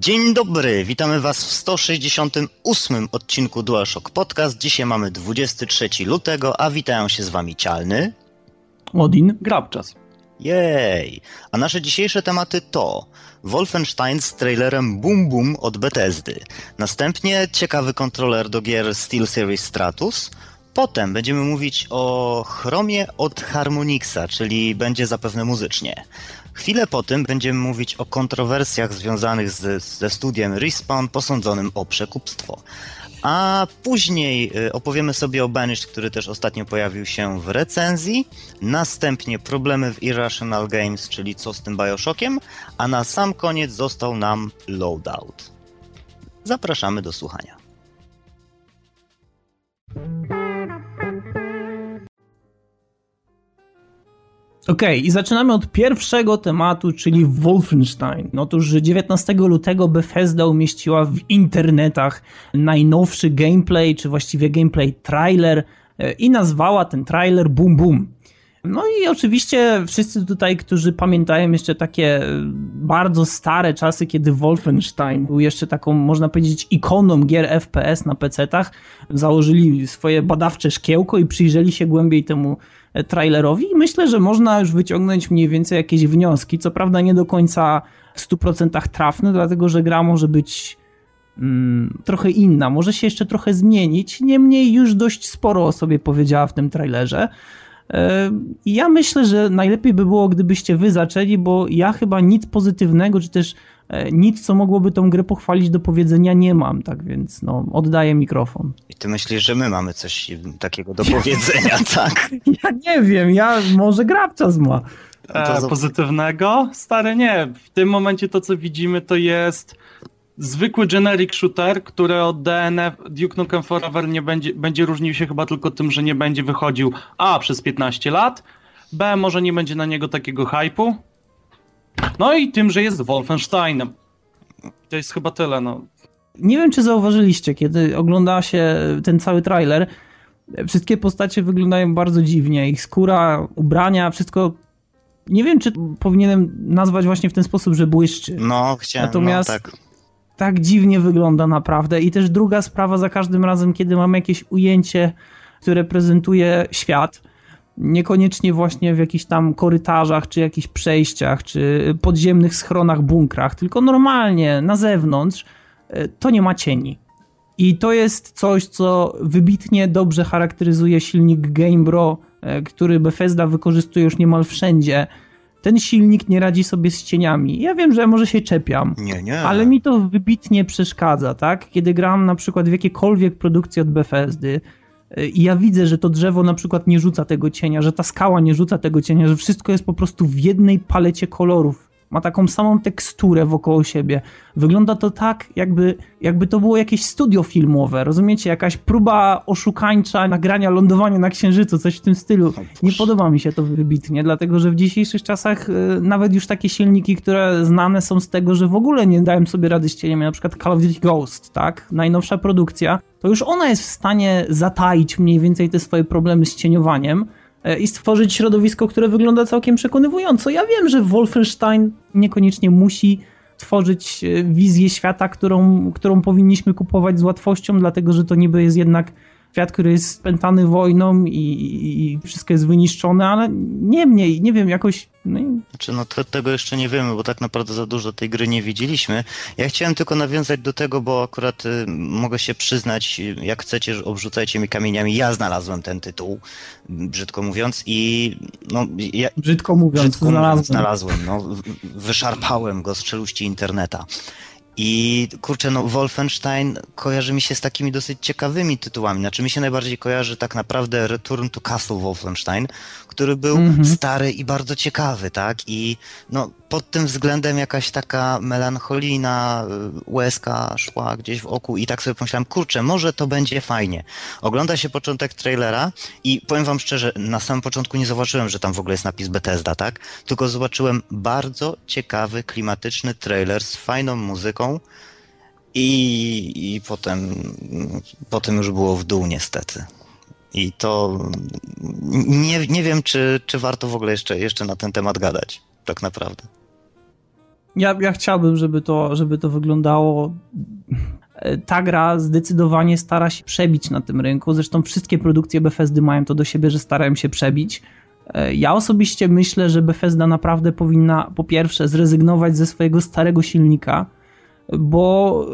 Dzień dobry, witamy Was w 168 odcinku DualShock Podcast. Dzisiaj mamy 23 lutego, a witają się z Wami Cialny, Odin, Grabczas. Jej! A nasze dzisiejsze tematy to Wolfenstein z trailerem Boom Boom od Bethesdy, następnie ciekawy kontroler do gier SteelSeries Stratus, Potem będziemy mówić o chromie od Harmonixa, czyli będzie zapewne muzycznie. Chwilę po tym będziemy mówić o kontrowersjach związanych z, ze studiem Respawn posądzonym o przekupstwo. A później y, opowiemy sobie o Banished, który też ostatnio pojawił się w recenzji. Następnie problemy w Irrational Games, czyli co z tym Bioshockiem. A na sam koniec został nam Loadout. Zapraszamy do słuchania. Okej, okay, i zaczynamy od pierwszego tematu, czyli Wolfenstein. Otóż 19 lutego Bethesda umieściła w internetach najnowszy gameplay, czy właściwie gameplay trailer e, i nazwała ten trailer Boom Boom. No i oczywiście wszyscy tutaj, którzy pamiętają jeszcze takie e, bardzo stare czasy, kiedy Wolfenstein był jeszcze taką, można powiedzieć, ikoną gier FPS na PC-tach, założyli swoje badawcze szkiełko i przyjrzeli się głębiej temu trailerowi i myślę, że można już wyciągnąć mniej więcej jakieś wnioski. Co prawda nie do końca w 100% trafne, dlatego że gra może być mm, trochę inna, może się jeszcze trochę zmienić. Niemniej już dość sporo o sobie powiedziała w tym trailerze. E, I ja myślę, że najlepiej by było, gdybyście wy zaczęli, bo ja chyba nic pozytywnego, czy też E, nic, co mogłoby tą grę pochwalić do powiedzenia nie mam, tak więc no, oddaję mikrofon. I ty myślisz, że my mamy coś takiego do powiedzenia, tak? Ja nie wiem, ja może Grabczas ma. E, pozytywnego? Stary, nie. W tym momencie to, co widzimy, to jest zwykły generic shooter, który od DNF Duke Nukem Forever nie będzie, będzie różnił się chyba tylko tym, że nie będzie wychodził A przez 15 lat, B może nie będzie na niego takiego hypu, no i tym, że jest Wolfensteinem. To jest chyba tyle, no. Nie wiem, czy zauważyliście, kiedy ogląda się ten cały trailer, wszystkie postacie wyglądają bardzo dziwnie. Ich skóra, ubrania, wszystko nie wiem, czy powinienem nazwać właśnie w ten sposób, że błyszczy. No, chciałem, no, Natomiast no, tak. tak dziwnie wygląda naprawdę. I też druga sprawa za każdym razem, kiedy mamy jakieś ujęcie, które prezentuje świat, niekoniecznie właśnie w jakichś tam korytarzach, czy jakichś przejściach, czy podziemnych schronach, bunkrach, tylko normalnie na zewnątrz, e, to nie ma cieni. I to jest coś, co wybitnie dobrze charakteryzuje silnik Gamebro, e, który Bethesda wykorzystuje już niemal wszędzie. Ten silnik nie radzi sobie z cieniami. Ja wiem, że może się czepiam, nie, nie. ale mi to wybitnie przeszkadza, tak? Kiedy gram na przykład w jakiekolwiek produkcje od Bethesdy, i ja widzę, że to drzewo na przykład nie rzuca tego cienia, że ta skała nie rzuca tego cienia, że wszystko jest po prostu w jednej palecie kolorów ma taką samą teksturę wokoło siebie. Wygląda to tak, jakby, jakby to było jakieś studio filmowe, rozumiecie? Jakaś próba oszukańcza nagrania lądowania na Księżycu, coś w tym stylu. Nie podoba mi się to wybitnie, dlatego że w dzisiejszych czasach y, nawet już takie silniki, które znane są z tego, że w ogóle nie dałem sobie rady z cieniem, na przykład Call of Duty Ghost, tak? Najnowsza produkcja, to już ona jest w stanie zataić mniej więcej te swoje problemy z cieniowaniem, i stworzyć środowisko, które wygląda całkiem przekonywująco. Ja wiem, że Wolfenstein niekoniecznie musi tworzyć e, wizję świata, którą, którą powinniśmy kupować z łatwością, dlatego że to niby jest jednak świat, który jest spętany wojną i, i wszystko jest wyniszczone, ale niemniej, nie wiem, jakoś... No i... Znaczy, no to, tego jeszcze nie wiemy, bo tak naprawdę za dużo tej gry nie widzieliśmy. Ja chciałem tylko nawiązać do tego, bo akurat y, mogę się przyznać, jak chcecie, obrzucajcie mi kamieniami, ja znalazłem ten tytuł, brzydko mówiąc i no... Ja, brzydko mówiąc, brzydko znalazłem. znalazłem, no, wyszarpałem go z czeluści interneta. I kurczę, no Wolfenstein kojarzy mi się z takimi dosyć ciekawymi tytułami. Znaczy mi się najbardziej kojarzy tak naprawdę Return to Castle Wolfenstein, który był mm -hmm. stary i bardzo ciekawy, tak? I no pod tym względem jakaś taka melancholijna y, łezka szła gdzieś w oku i tak sobie pomyślałem, kurczę, może to będzie fajnie. Ogląda się początek trailera i powiem wam szczerze, na samym początku nie zobaczyłem, że tam w ogóle jest napis Bethesda, tak? Tylko zobaczyłem bardzo ciekawy, klimatyczny trailer z fajną muzyką i, i potem, potem już było w dół niestety. I to nie, nie wiem, czy, czy warto w ogóle jeszcze, jeszcze na ten temat gadać, tak naprawdę. Ja, ja chciałbym, żeby to, żeby to wyglądało. Ta gra zdecydowanie stara się przebić na tym rynku. Zresztą wszystkie produkcje Bethesdy mają to do siebie, że starają się przebić. Ja osobiście myślę, że Bethesda naprawdę powinna po pierwsze zrezygnować ze swojego starego silnika, bo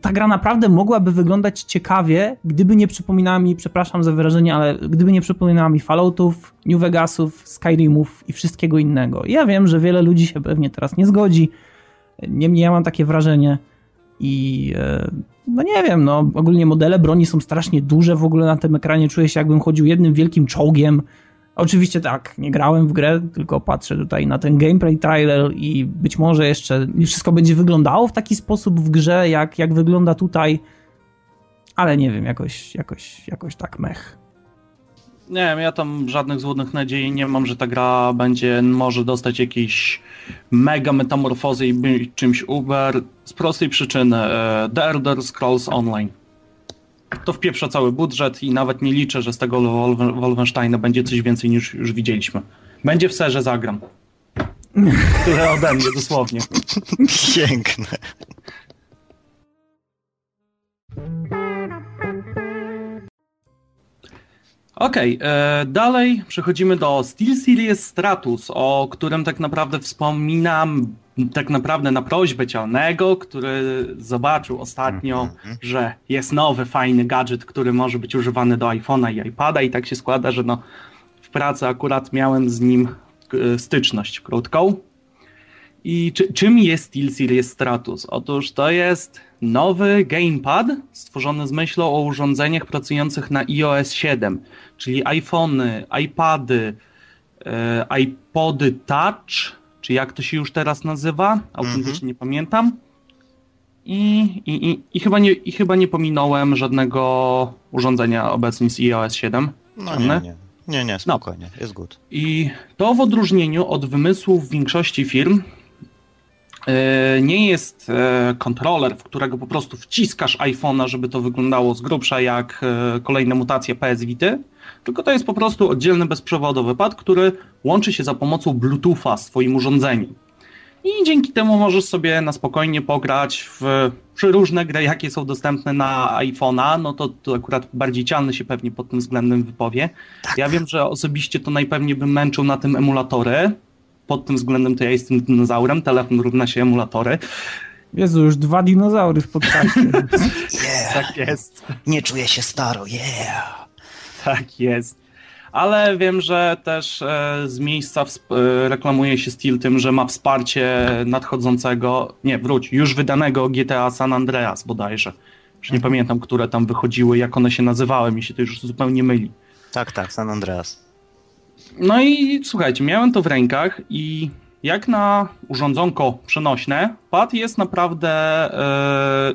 ta gra naprawdę mogłaby wyglądać ciekawie, gdyby nie przypominała mi, przepraszam za wyrażenie, ale gdyby nie przypominała mi Falloutów, New Vegasów, Skyrimów i wszystkiego innego. Ja wiem, że wiele ludzi się pewnie teraz nie zgodzi, niemniej ja mam takie wrażenie i e, no nie wiem, no ogólnie modele broni są strasznie duże w ogóle na tym ekranie, czuję się jakbym chodził jednym wielkim czołgiem, Oczywiście tak, nie grałem w grę, tylko patrzę tutaj na ten gameplay trailer i być może jeszcze wszystko będzie wyglądało w taki sposób w grze, jak, jak wygląda tutaj, ale nie wiem, jakoś, jakoś, jakoś tak mech. Nie wiem, ja tam żadnych złudnych nadziei nie mam, że ta gra będzie może dostać jakieś mega metamorfozy i być czymś uber z prostej przyczyny. E, The Elder Scrolls Online to wpieprza cały budżet i nawet nie liczę, że z tego Wolfensteina będzie coś więcej niż już widzieliśmy. Będzie w serze zagram. Tyle ode mnie, dosłownie. Piękne. Okej, okay, e, dalej przechodzimy do SteelSeries Stratus, o którym tak naprawdę wspominam tak naprawdę na prośbę Cialnego, który zobaczył ostatnio, mm -hmm. że jest nowy, fajny gadżet, który może być używany do iPhone'a i iPada i tak się składa, że no, w pracy akurat miałem z nim e, styczność krótką. I czy, czym jest SteelSeries Stratus? Otóż to jest nowy gamepad stworzony z myślą o urządzeniach pracujących na iOS 7, czyli iPhony, iPady, e, iPody Touch, czy jak to się już teraz nazywa, autentycznie -hmm. nie pamiętam. I, i, i, i, chyba nie, I chyba nie pominąłem żadnego urządzenia obecnie z iOS 7. No nie, nie. Nie, nie, spokojnie, no. jest good. I to w odróżnieniu od wymysłów większości firm nie jest e, kontroler, w którego po prostu wciskasz iPhone'a, żeby to wyglądało z grubsza jak e, kolejne mutacje PS Vity, tylko to jest po prostu oddzielny bezprzewodowy pad, który łączy się za pomocą Bluetootha z twoim urządzeniem. I dzięki temu możesz sobie na spokojnie pograć w różne gry, jakie są dostępne na iPhone'a, no to, to akurat bardziej cialny się pewnie pod tym względem wypowie. Tak. Ja wiem, że osobiście to najpewniej bym męczył na tym emulatory, pod tym względem to ja jestem dinozaurem, telefon równa się emulatory. Jezu, już dwa dinozaury w podcaście. yeah. Tak jest. Nie czuję się staro, yeah. Tak jest. Ale wiem, że też e, z miejsca e, reklamuje się Steel tym, że ma wsparcie nadchodzącego, nie, wróć, już wydanego GTA San Andreas bodajże. Już nie mhm. pamiętam, które tam wychodziły, jak one się nazywały, mi się to już zupełnie myli. Tak, tak, San Andreas. No i słuchajcie, miałem to w rękach i jak na urządzonko przenośne, pad jest naprawdę e,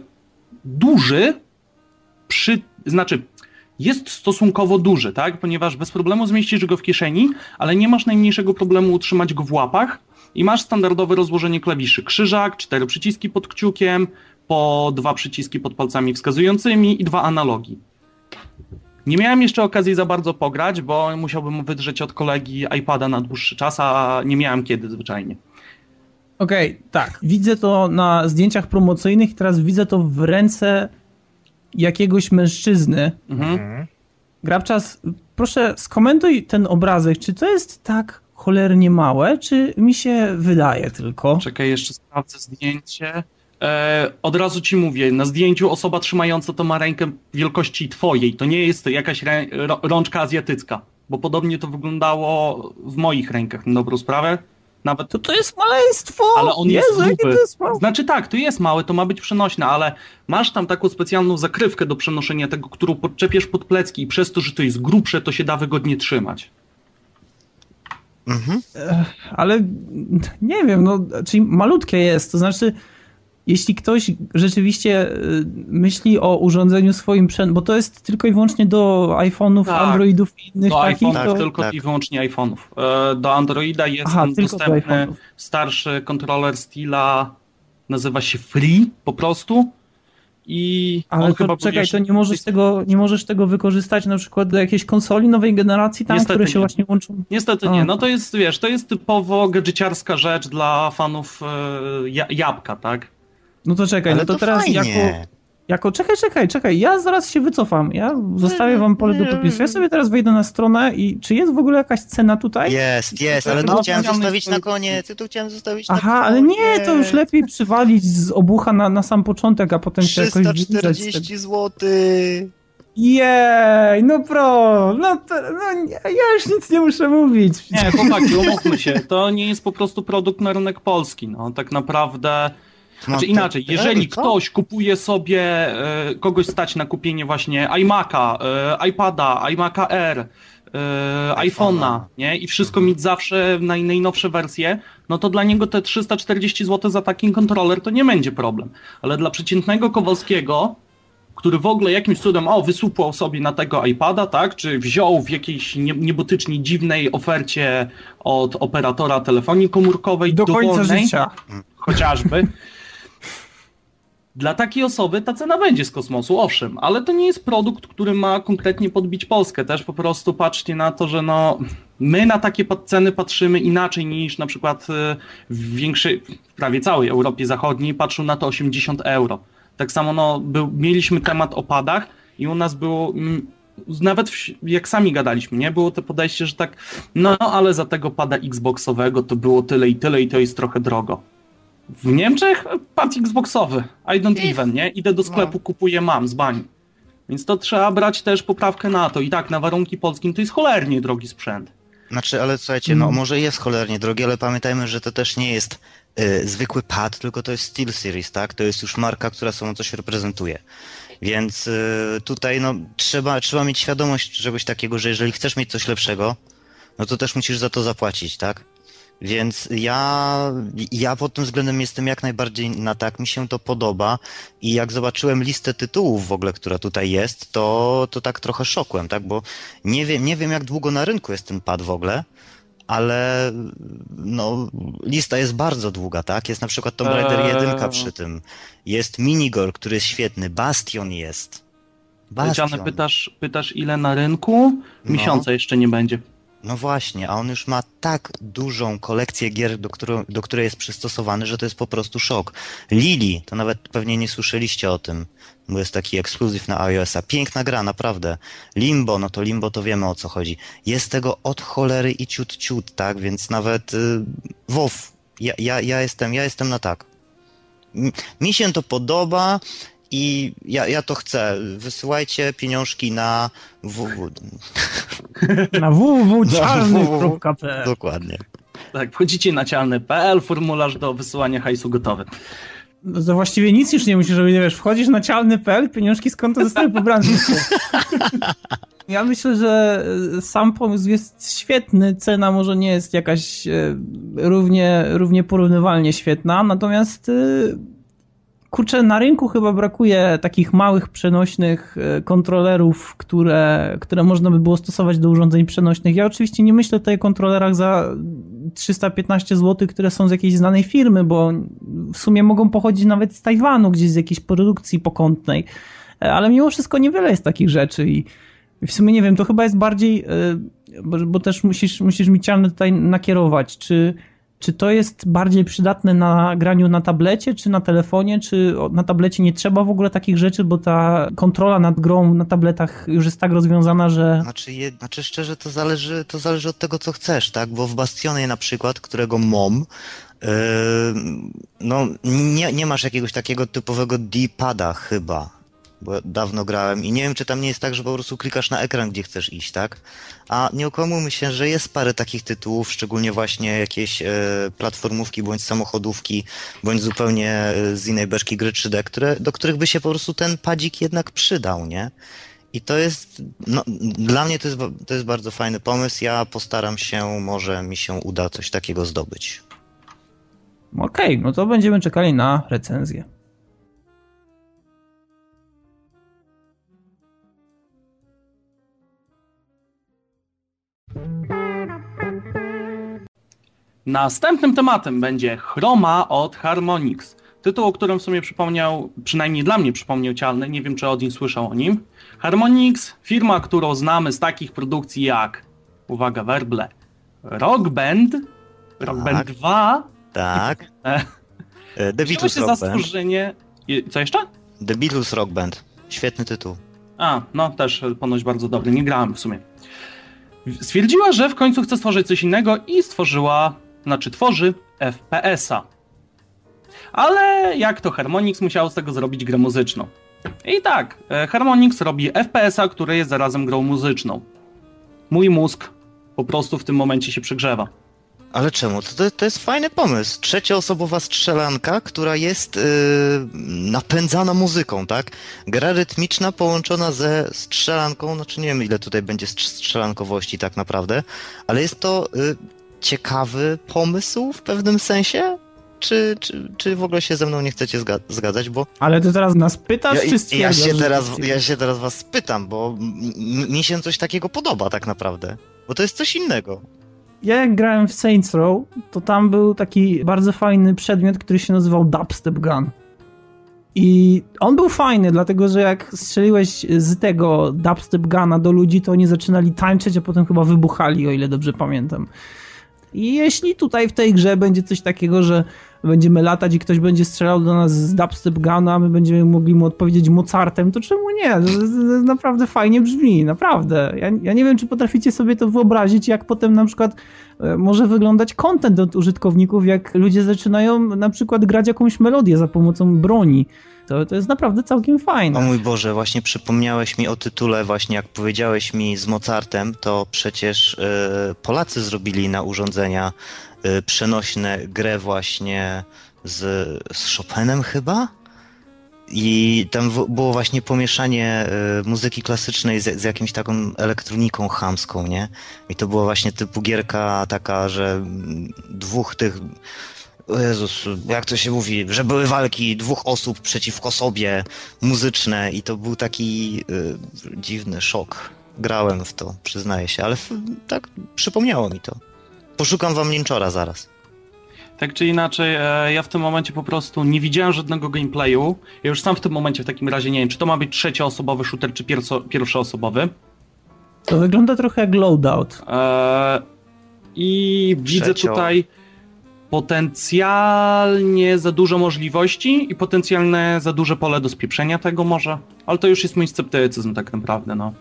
duży, przy, znaczy jest stosunkowo duży, tak? Ponieważ bez problemu zmieścisz go w kieszeni, ale nie masz najmniejszego problemu utrzymać go w łapach i masz standardowe rozłożenie klawiszy. Krzyżak, cztery przyciski pod kciukiem, po dwa przyciski pod palcami wskazującymi i dwa analogi. Nie miałem jeszcze okazji za bardzo pograć, bo musiałbym wydrzeć od kolegi iPada na dłuższy czas, a nie miałem kiedy zwyczajnie. Okej, okay, tak. Widzę to na zdjęciach promocyjnych i teraz widzę to w ręce jakiegoś mężczyzny. Mhm. Grabczas, proszę skomentuj ten obrazek. Czy to jest tak cholernie małe, czy mi się wydaje tylko? Czekaj, jeszcze sprawdzę zdjęcie. E, od razu ci mówię, na zdjęciu osoba trzymająca to ma rękę wielkości twojej. To nie jest jakaś rę, rączka azjatycka, bo podobnie to wyglądało w moich rękach, na dobrą sprawę. Nawet... To to jest maleństwo! Ale on Jezu, jest gruby. Jest znaczy tak, to jest małe, to ma być przenośne, ale masz tam taką specjalną zakrywkę do przenoszenia tego, którą podczepiesz pod plecki i przez to, że to jest grubsze, to się da wygodnie trzymać. Mhm. Ale nie wiem, no, czyli malutkie jest, to znaczy jeśli ktoś rzeczywiście y, myśli o urządzeniu swoim bo to jest tylko i wyłącznie do iPhone'ów, tak. Androidów i innych do takich. IPhone, to... tylko tak. i wyłącznie iPhone'ów. E, do Androida jest Aha, dostępny starszy kontroler Steela, nazywa się Free po prostu i Ale to chyba czekaj, to nie możesz, tego, nie możesz tego wykorzystać na przykład do jakiejś konsoli nowej generacji tam, Niestety które się nie. właśnie łączą? Niestety A. nie, no to jest, wiesz, to jest typowo gadżeciarska rzecz dla fanów ja, jabłka, tak? No to czekaj, Ale no to, to teraz fajnie. jako, jako... Czekaj, czekaj, czekaj, ja zaraz się wycofam. Ja zostawię wam pole do popisu. Ja sobie teraz wejdę na stronę i czy jest w ogóle jakaś cena tutaj? Jest, jest, ale No, to chciałem wspomniany zostawić na koniec, to chciałem zostawić na Aha, ale nie, to już lepiej przywalić z obucha na, na sam początek, a potem się jakoś wyliżać z tego. 340 zł. Jej, no pro, no, to, no nie, ja już nic nie muszę mówić. Nie, chłopaki, umówmy się, to nie jest po prostu produkt na rynek polski, no tak naprawdę... Znaczy inaczej, jeżeli ktoś kupuje sobie, e, kogoś stać na kupienie właśnie iMac'a, e, iPada, iMac'a Air, e, iPhone'a, nie? I wszystko mieć zawsze na najnowsze wersje, no to dla niego te 340 zł za taki kontroler to nie będzie problem. Ale dla przeciętnego Kowalskiego, który w ogóle jakimś cudem, o, wysupłał sobie na tego iPada, tak? Czy wziął w jakiejś nie, niebotycznie dziwnej ofercie od operatora telefonii komórkowej Do końca dowolnej, życia. chociażby. Dla takiej osoby ta cena będzie z kosmosu, owszem, ale to nie jest produkt, który ma konkretnie podbić Polskę. Też po prostu patrzcie na to, że no, my na takie ceny patrzymy inaczej niż na przykład e, w większej, w prawie całej Europie Zachodniej patrzą na to 80 euro. Tak samo no, był, mieliśmy temat o padach i u nas było, mm, nawet w, jak sami gadaliśmy, nie? Było to podejście, że tak, no ale za tego pada Xboxowego to było tyle i tyle i to jest trochę drogo. W Niemczech pad Xboxowy. I don't even, nie? Idę do sklepu, kupuję, mam z bani. Więc to trzeba brać też poprawkę na to. I tak, na warunki polskim to jest cholernie drogi sprzęt. Znaczy, ale słuchajcie, no Mm. może jest cholernie drogie, ale pamiętajmy, że to też nie jest y, zwykły pad, tylko to jest SteelSeries, tak? To jest już marka, która sobą coś reprezentuje. Więc y, tutaj no, trzeba, trzeba mieć świadomość czegoś takiego, że jeżeli chcesz mieć coś lepszego, no to też musisz za to zapłacić, tak? Więc ja, ja pod tym względem jestem jak najbardziej na tak, mi się to podoba i jak zobaczyłem listę tytułów w ogóle, która tutaj jest, to, to tak trochę szokłem, tak, bo nie wiem, nie wiem jak długo na rynku jest ten pad w ogóle, ale no, lista jest bardzo długa, tak, jest na przykład Tomb Raider Eee. 1 przy tym, jest Minigor, który jest świetny, Bastion jest. Powiedziane, pytasz, pytasz ile na rynku? No. Miesiąca jeszcze nie będzie. No właśnie, a on już ma tak dużą kolekcję gier, do, którą, do której jest przystosowany, że to jest po prostu szok. Lili, to nawet pewnie nie słyszeliście o tym, bo jest taki ekskluzyw na iOS-a. Piękna gra, naprawdę. Limbo, no to Limbo to wiemy o co chodzi. Jest tego od cholery i ciut ciut, tak? Więc nawet y, WoW, ja, ja, ja, jestem, ja jestem na tak. Mi się to podoba i ja, ja to chcę. Wysyłajcie pieniążki na www. Na www.cialny.pl Dokładnie. Tak, wchodzicie na cialny.pl, formularz do wysyłania hajsu gotowy. No to właściwie nic już nie musisz robić, wiesz, wchodzisz na cialny.pl, pieniążki z konta zostały pobrane. Ja myślę, że e, sam pomysł jest świetny, cena może nie jest jakaś e, równie, równie porównywalnie świetna, natomiast e, kurczę, na rynku chyba brakuje takich małych, przenośnych e, kontrolerów, które, które można by było stosować do urządzeń przenośnych. Ja oczywiście nie myślę tutaj o kontrolerach za 315 zł, które są z jakiejś znanej firmy, bo w sumie mogą pochodzić nawet z Tajwanu, gdzieś z jakiejś produkcji pokątnej. E, Ale mimo wszystko niewiele jest takich rzeczy i w sumie nie wiem, to chyba jest bardziej, e, bo, bo też musisz, musisz mi cialny tutaj nakierować, czy, czy to jest bardziej przydatne na graniu na tablecie, czy na telefonie, czy na tablecie nie trzeba w ogóle takich rzeczy, bo ta kontrola nad grą na tabletach już jest tak rozwiązana, że Znaczy, je, znaczy szczerze, to zależy, to zależy od tego, co chcesz, tak? Bo w Bastionie na przykład, którego mom, yy, no nie, nie masz jakiegoś takiego typowego D-pada chyba, bo dawno grałem i nie wiem, czy tam nie jest tak, że po prostu klikasz na ekran, gdzie chcesz iść, tak? A nie okłamujmy się, że jest parę takich tytułów, szczególnie właśnie jakieś e, platformówki, bądź samochodówki, bądź zupełnie e, z innej beczki gry 3D, które, do których by się po prostu ten padzik jednak przydał, nie? I to jest, no, dla mnie to jest, to jest bardzo fajny pomysł. Ja postaram się, może mi się uda coś takiego zdobyć. okej, no to będziemy czekali na recenzję. Następnym tematem będzie Chroma od Harmonix. Tytuł, o którym w sumie przypomniał, przynajmniej dla mnie przypomniał Cialny, nie wiem czy Odin słyszał o nim. Harmonix, firma, którą znamy z takich produkcji jak, uwaga, werble, Rock Band, Rock Tak. Band 2, Tak. E. E, The Beatles się Rock za Band. Co jeszcze? The Beatles Rock Band. Świetny tytuł. A, no też ponoć bardzo dobry, nie grałem w sumie. Stwierdziła, że w końcu chce stworzyć coś innego i stworzyła, znaczy tworzy FPS-a. Ale jak to Harmonix musiało z tego zrobić grę muzyczną. I tak, e, Harmonix robi FPS-a, który jest zarazem grą muzyczną. Mój mózg po prostu w tym momencie się przegrzewa. Ale czemu? To, to, jest fajny pomysł. Trzecioosobowa strzelanka, która jest yy, napędzana muzyką, tak? Gra rytmiczna połączona ze strzelanką, znaczy nie wiem ile tutaj będzie strz- strzelankowości tak naprawdę, ale jest to yy, ciekawy pomysł w pewnym sensie? Czy, czy, czy w ogóle się ze mną nie chcecie zga- zgadzać, bo Ale ty teraz nas pytasz, ja, czy ja, się teraz, ja się teraz was spytam, bo mi się coś takiego podoba tak naprawdę, bo to jest coś innego. Ja jak grałem w Saints Row, to tam był taki bardzo fajny przedmiot, który się nazywał Dubstep Gun. I on był fajny, dlatego że jak strzeliłeś z tego Dubstep Guna do ludzi, to oni zaczynali tańczyć, a potem chyba wybuchali, o ile dobrze pamiętam. I jeśli tutaj w tej grze będzie coś takiego, że będziemy latać i ktoś będzie strzelał do nas z Dubstep Guna, my będziemy mogli mu odpowiedzieć Mozartem, to czemu nie? To, to, naprawdę fajnie brzmi, naprawdę. Ja, ja nie wiem, czy potraficie sobie to wyobrazić, jak potem na przykład e, może wyglądać content od użytkowników, jak ludzie zaczynają na przykład grać jakąś melodię za pomocą broni. To, to jest naprawdę całkiem O fajne. mój Boże, właśnie przypomniałeś mi o tytule, właśnie jak powiedziałeś mi z Mozartem, to przecież e, Polacy zrobili na urządzenia przenośne grę właśnie z, z Chopinem chyba? I tam było właśnie pomieszanie e, muzyki klasycznej z, z jakimś taką elektroniką chamską, nie? I to była właśnie typu gierka taka, że dwóch tych o Jezus, jak to się mówi, że były walki dwóch osób przeciwko sobie, muzyczne i to był taki y, dziwny szok. Grałem w to, przyznaję się, ale f- tak przypomniało mi to. Poszukam wam Linczora zaraz. Tak czy inaczej, e, ja w tym momencie po prostu nie widziałem żadnego gameplayu. Ja już sam w tym momencie w takim razie nie wiem, czy to ma być trzecioosobowy shooter, czy pierso, pierwszoosobowy. To wygląda trochę jak loadout. E, I widzę tutaj potencjalnie za dużo możliwości i potencjalne za duże pole do spieprzenia tego może. Ale to już jest mój sceptycyzm tak naprawdę, no.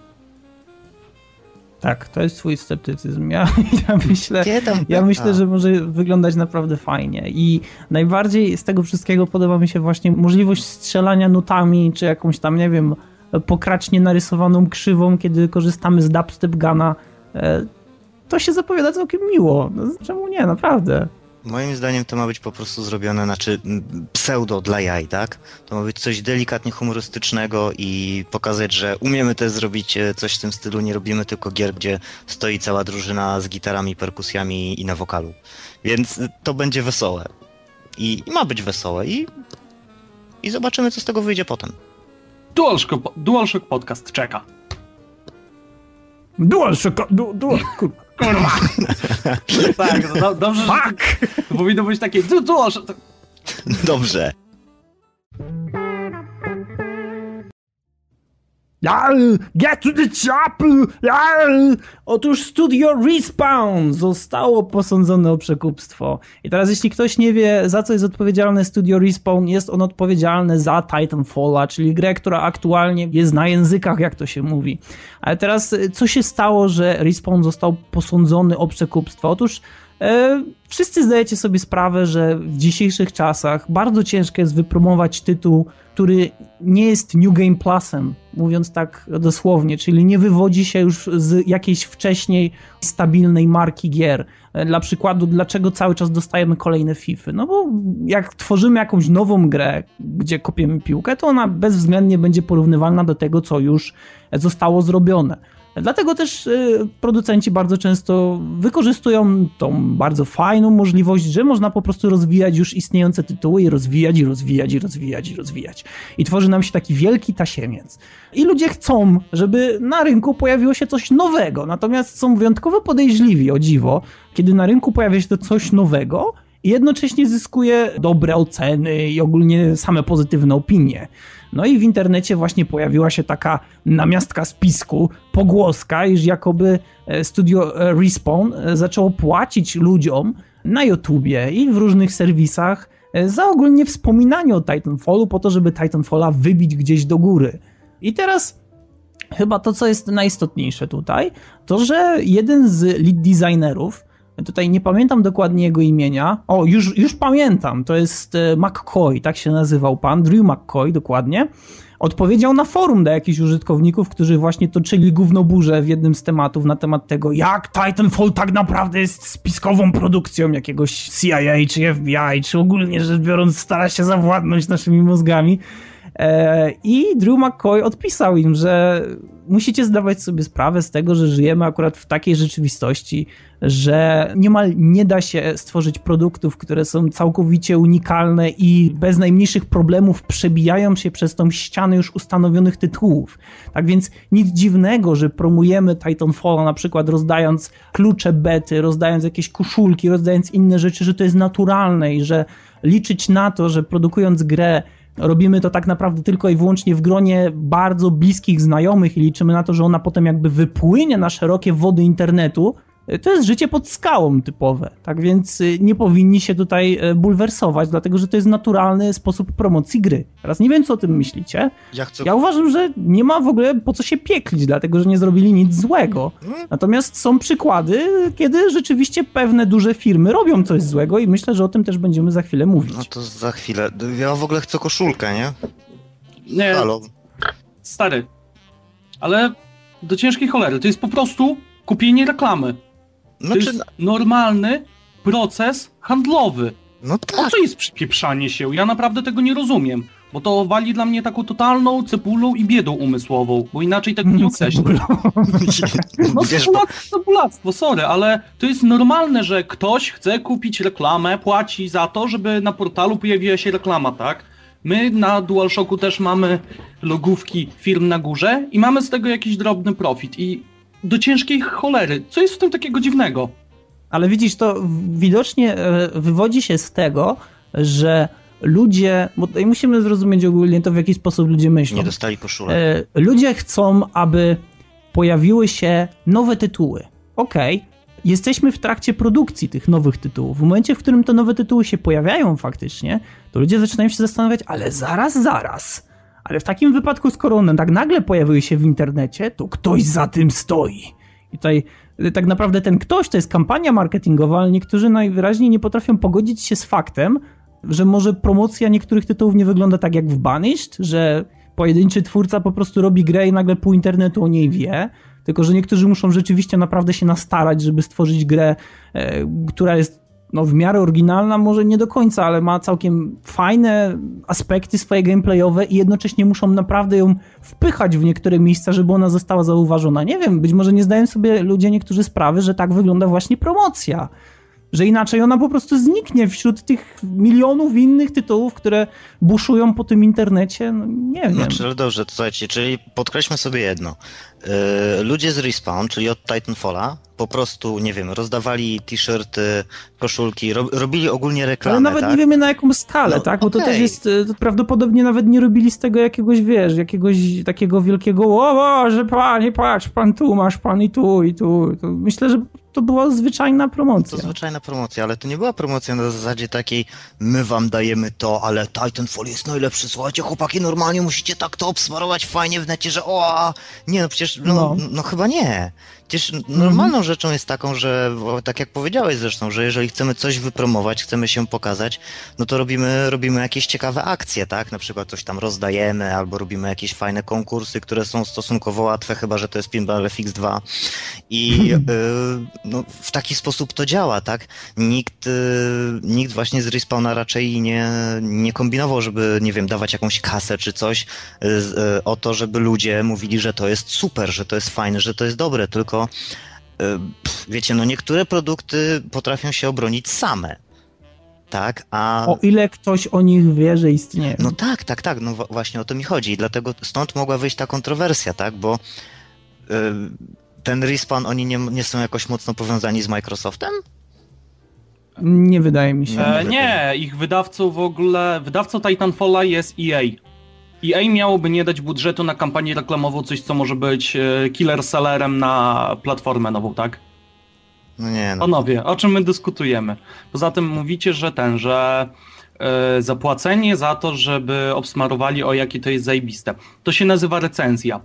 Tak, to jest twój sceptycyzm. Ja, ja myślę, Ja myślę, że może wyglądać naprawdę fajnie i najbardziej z tego wszystkiego podoba mi się właśnie możliwość strzelania nutami, czy jakąś tam, nie wiem, pokracznie narysowaną krzywą, kiedy korzystamy z dubstep guna. E, To się zapowiada całkiem miło. No, czemu nie, naprawdę. Moim zdaniem to ma być po prostu zrobione, znaczy pseudo dla jaj, tak? To ma być coś delikatnie humorystycznego i pokazać, że umiemy też zrobić e, coś w tym stylu, nie robimy tylko gier, gdzie stoi cała drużyna z gitarami, perkusjami i na wokalu. Więc y, to będzie wesołe. I, i ma być wesołe i, i zobaczymy, co z tego wyjdzie potem. DualShock Podcast czeka. DualShock, du, dual, kurwa. tak, no, do, dobrze, że Fuck! powinno być takie du- DualShock. Dobrze. Get to the chapel! Otóż studio Respawn zostało posądzone o przekupstwo. I teraz jeśli ktoś nie wie, za co jest odpowiedzialne studio Respawn, jest on odpowiedzialne za Titanfalla, czyli grę, która aktualnie jest na językach, jak to się mówi. Ale teraz, y, co się stało, że Respawn został posądzony o przekupstwo? Otóż wszyscy zdajecie sobie sprawę, że w dzisiejszych czasach bardzo ciężko jest wypromować tytuł, który nie jest New Game Plusem, mówiąc tak dosłownie, czyli nie wywodzi się już z jakiejś wcześniej stabilnej marki gier. E, Dla przykładu, dlaczego cały czas dostajemy kolejne FIFA? No bo jak tworzymy jakąś nową grę, gdzie kopiemy piłkę, to ona bezwzględnie będzie porównywalna do tego, co już zostało zrobione. Dlatego też y, producenci bardzo często wykorzystują tą bardzo fajną możliwość, że można po prostu rozwijać już istniejące tytuły i rozwijać, i rozwijać, i rozwijać, i rozwijać. I tworzy nam się taki wielki tasiemiec. I ludzie chcą, żeby na rynku pojawiło się coś nowego, natomiast są wyjątkowo podejrzliwi, o dziwo, kiedy na rynku pojawia się to coś nowego i jednocześnie zyskuje dobre oceny i ogólnie same pozytywne opinie. No i w internecie właśnie pojawiła się taka namiastka spisku, pogłoska, iż jakoby e, studio e, Respawn e, zaczęło płacić ludziom na YouTubie i w różnych serwisach za ogólnie wspominanie o Titanfallu po to, żeby Titanfalla wybić gdzieś do góry. I teraz chyba to, co jest najistotniejsze tutaj, to że jeden z lead designerów, tutaj nie pamiętam dokładnie jego imienia, o, już, już pamiętam, to jest e, McCoy, tak się nazywał pan, Drew McCoy dokładnie, odpowiedział na forum do jakichś użytkowników, którzy właśnie toczyli gównoburze w jednym z tematów na temat tego, jak Titanfall tak naprawdę jest spiskową produkcją jakiegoś CIA czy FBI, czy ogólnie rzecz biorąc stara się zawładnąć naszymi mózgami. E, I Drew McCoy odpisał im, że musicie zdawać sobie sprawę z tego, że żyjemy akurat w takiej rzeczywistości, że niemal nie da się stworzyć produktów, które są całkowicie unikalne i bez najmniejszych problemów przebijają się przez tą ścianę już ustanowionych tytułów. Tak więc nic dziwnego, że promujemy Titanfalla na przykład rozdając klucze bety, rozdając jakieś koszulki, rozdając inne rzeczy, że to jest naturalne i że liczyć na to, że produkując grę robimy to tak naprawdę tylko i wyłącznie w gronie bardzo bliskich znajomych i liczymy na to, że ona potem jakby wypłynie na szerokie wody internetu, to jest życie pod skałą typowe. Tak więc y, nie powinni się tutaj e, bulwersować, dlatego że to jest naturalny sposób promocji gry. Teraz nie wiem, co o tym myślicie. Ja, chcę... ja uważam, że nie ma w ogóle po co się pieklić, dlatego że nie zrobili nic złego. Hmm? Natomiast są przykłady, kiedy rzeczywiście pewne duże firmy robią coś złego i myślę, że o tym też będziemy za chwilę mówić. No to za chwilę. Ja w ogóle chcę koszulkę, nie? Nie. Halo. Stary. Ale do ciężkiej cholery. To jest po prostu kupienie reklamy. No to jest normalny proces handlowy. No tak. O co jest przypieprzanie się? Ja naprawdę tego nie rozumiem. Bo to wali dla mnie taką totalną cepulą i biedą umysłową, bo inaczej tego nie określę. No cebulactwo, sorry, ale to jest normalne, że ktoś chce kupić reklamę, płaci za to, żeby na portalu pojawiła się reklama, tak? My na DualShocku też mamy logówki firm na górze i mamy z tego jakiś drobny profit i do ciężkiej cholery. Co jest w tym takiego dziwnego? Ale widzisz, to widocznie e, wywodzi się z tego, że ludzie, bo tutaj musimy zrozumieć ogólnie to, w jaki sposób ludzie myślą. Nie dostali koszulek. E, ludzie chcą, aby pojawiły się nowe tytuły. Okej, okay. jesteśmy w trakcie produkcji tych nowych tytułów. W momencie, w którym te nowe tytuły się pojawiają faktycznie, to ludzie zaczynają się zastanawiać, ale zaraz, zaraz ale w takim wypadku, skoro one tak nagle pojawiły się w internecie, to ktoś za tym stoi. I tutaj y, tak naprawdę ten ktoś to jest kampania marketingowa, ale niektórzy najwyraźniej nie potrafią pogodzić się z faktem, że może promocja niektórych tytułów nie wygląda tak jak w Banished, że pojedynczy twórca po prostu robi grę i nagle pół internetu o niej wie, tylko że niektórzy muszą rzeczywiście naprawdę się nastarać, żeby stworzyć grę, e, która jest no, w miarę oryginalna, może nie do końca, ale ma całkiem fajne aspekty swoje gameplayowe i jednocześnie muszą naprawdę ją wpychać w niektóre miejsca, żeby ona została zauważona. Nie wiem, być może nie zdają sobie ludzie niektórzy sprawy, że tak wygląda właśnie promocja że inaczej ona po prostu zniknie wśród tych milionów innych tytułów, które buszują po tym internecie. No, nie wiem. Znaczy, ale dobrze, to słuchajcie, czyli podkreślmy sobie jedno. Yy, ludzie z Respawn, czyli od Titanfalla, po prostu, nie wiem, rozdawali t-shirty, koszulki, ro, robili ogólnie reklamę, Ale nawet tak? nie wiemy na jaką skalę, no, tak? Bo okay. to też jest, to prawdopodobnie nawet nie robili z tego jakiegoś, wiesz, jakiegoś takiego wielkiego o, że panie, patrz, pan tu, masz pan i tu, i tu. To myślę, że to była zwyczajna promocja. To zwyczajna promocja, ale to nie była promocja na zasadzie takiej, my wam dajemy to, ale Titanfall jest najlepszy, słuchajcie, chłopaki, normalnie musicie tak to obsmarować fajnie w necie, że o, nie, no przecież, no, no. no chyba nie. Przecież normalną rzeczą jest taką, że tak jak powiedziałeś zresztą, że jeżeli chcemy coś wypromować, chcemy się pokazać, no to robimy, robimy jakieś ciekawe akcje, tak? Na przykład coś tam rozdajemy, albo robimy jakieś fajne konkursy, które są stosunkowo łatwe, chyba że to jest Pinball FX2. I yy, no, w taki sposób to działa, tak? Nikt, yy, nikt właśnie z Respawna raczej nie, nie kombinował, żeby, nie wiem, dawać jakąś kasę czy coś yy, o to, żeby ludzie mówili, że to jest super, że to jest fajne, że to jest dobre, tylko tylko wiecie, no niektóre produkty potrafią się obronić same. Tak, a... O ile ktoś o nich wie, że istnieje. No tak, tak, tak, no właśnie o to mi chodzi. I dlatego stąd mogła wyjść ta kontrowersja, tak, bo ten Respawn, oni nie, nie są jakoś mocno powiązani z Microsoftem? Nie wydaje mi się. E, nie, ich wydawcą w ogóle, wydawcą Titanfalla jest EA. EA miałoby nie dać budżetu na kampanię reklamową, coś co może być e, killer sellerem na platformę nową, tak? No nie, no. Panowie, o czym my dyskutujemy? Poza tym mówicie, że ten, że e, zapłacenie za to, żeby obsmarowali o jakie to jest zajebiste. To się nazywa recenzja.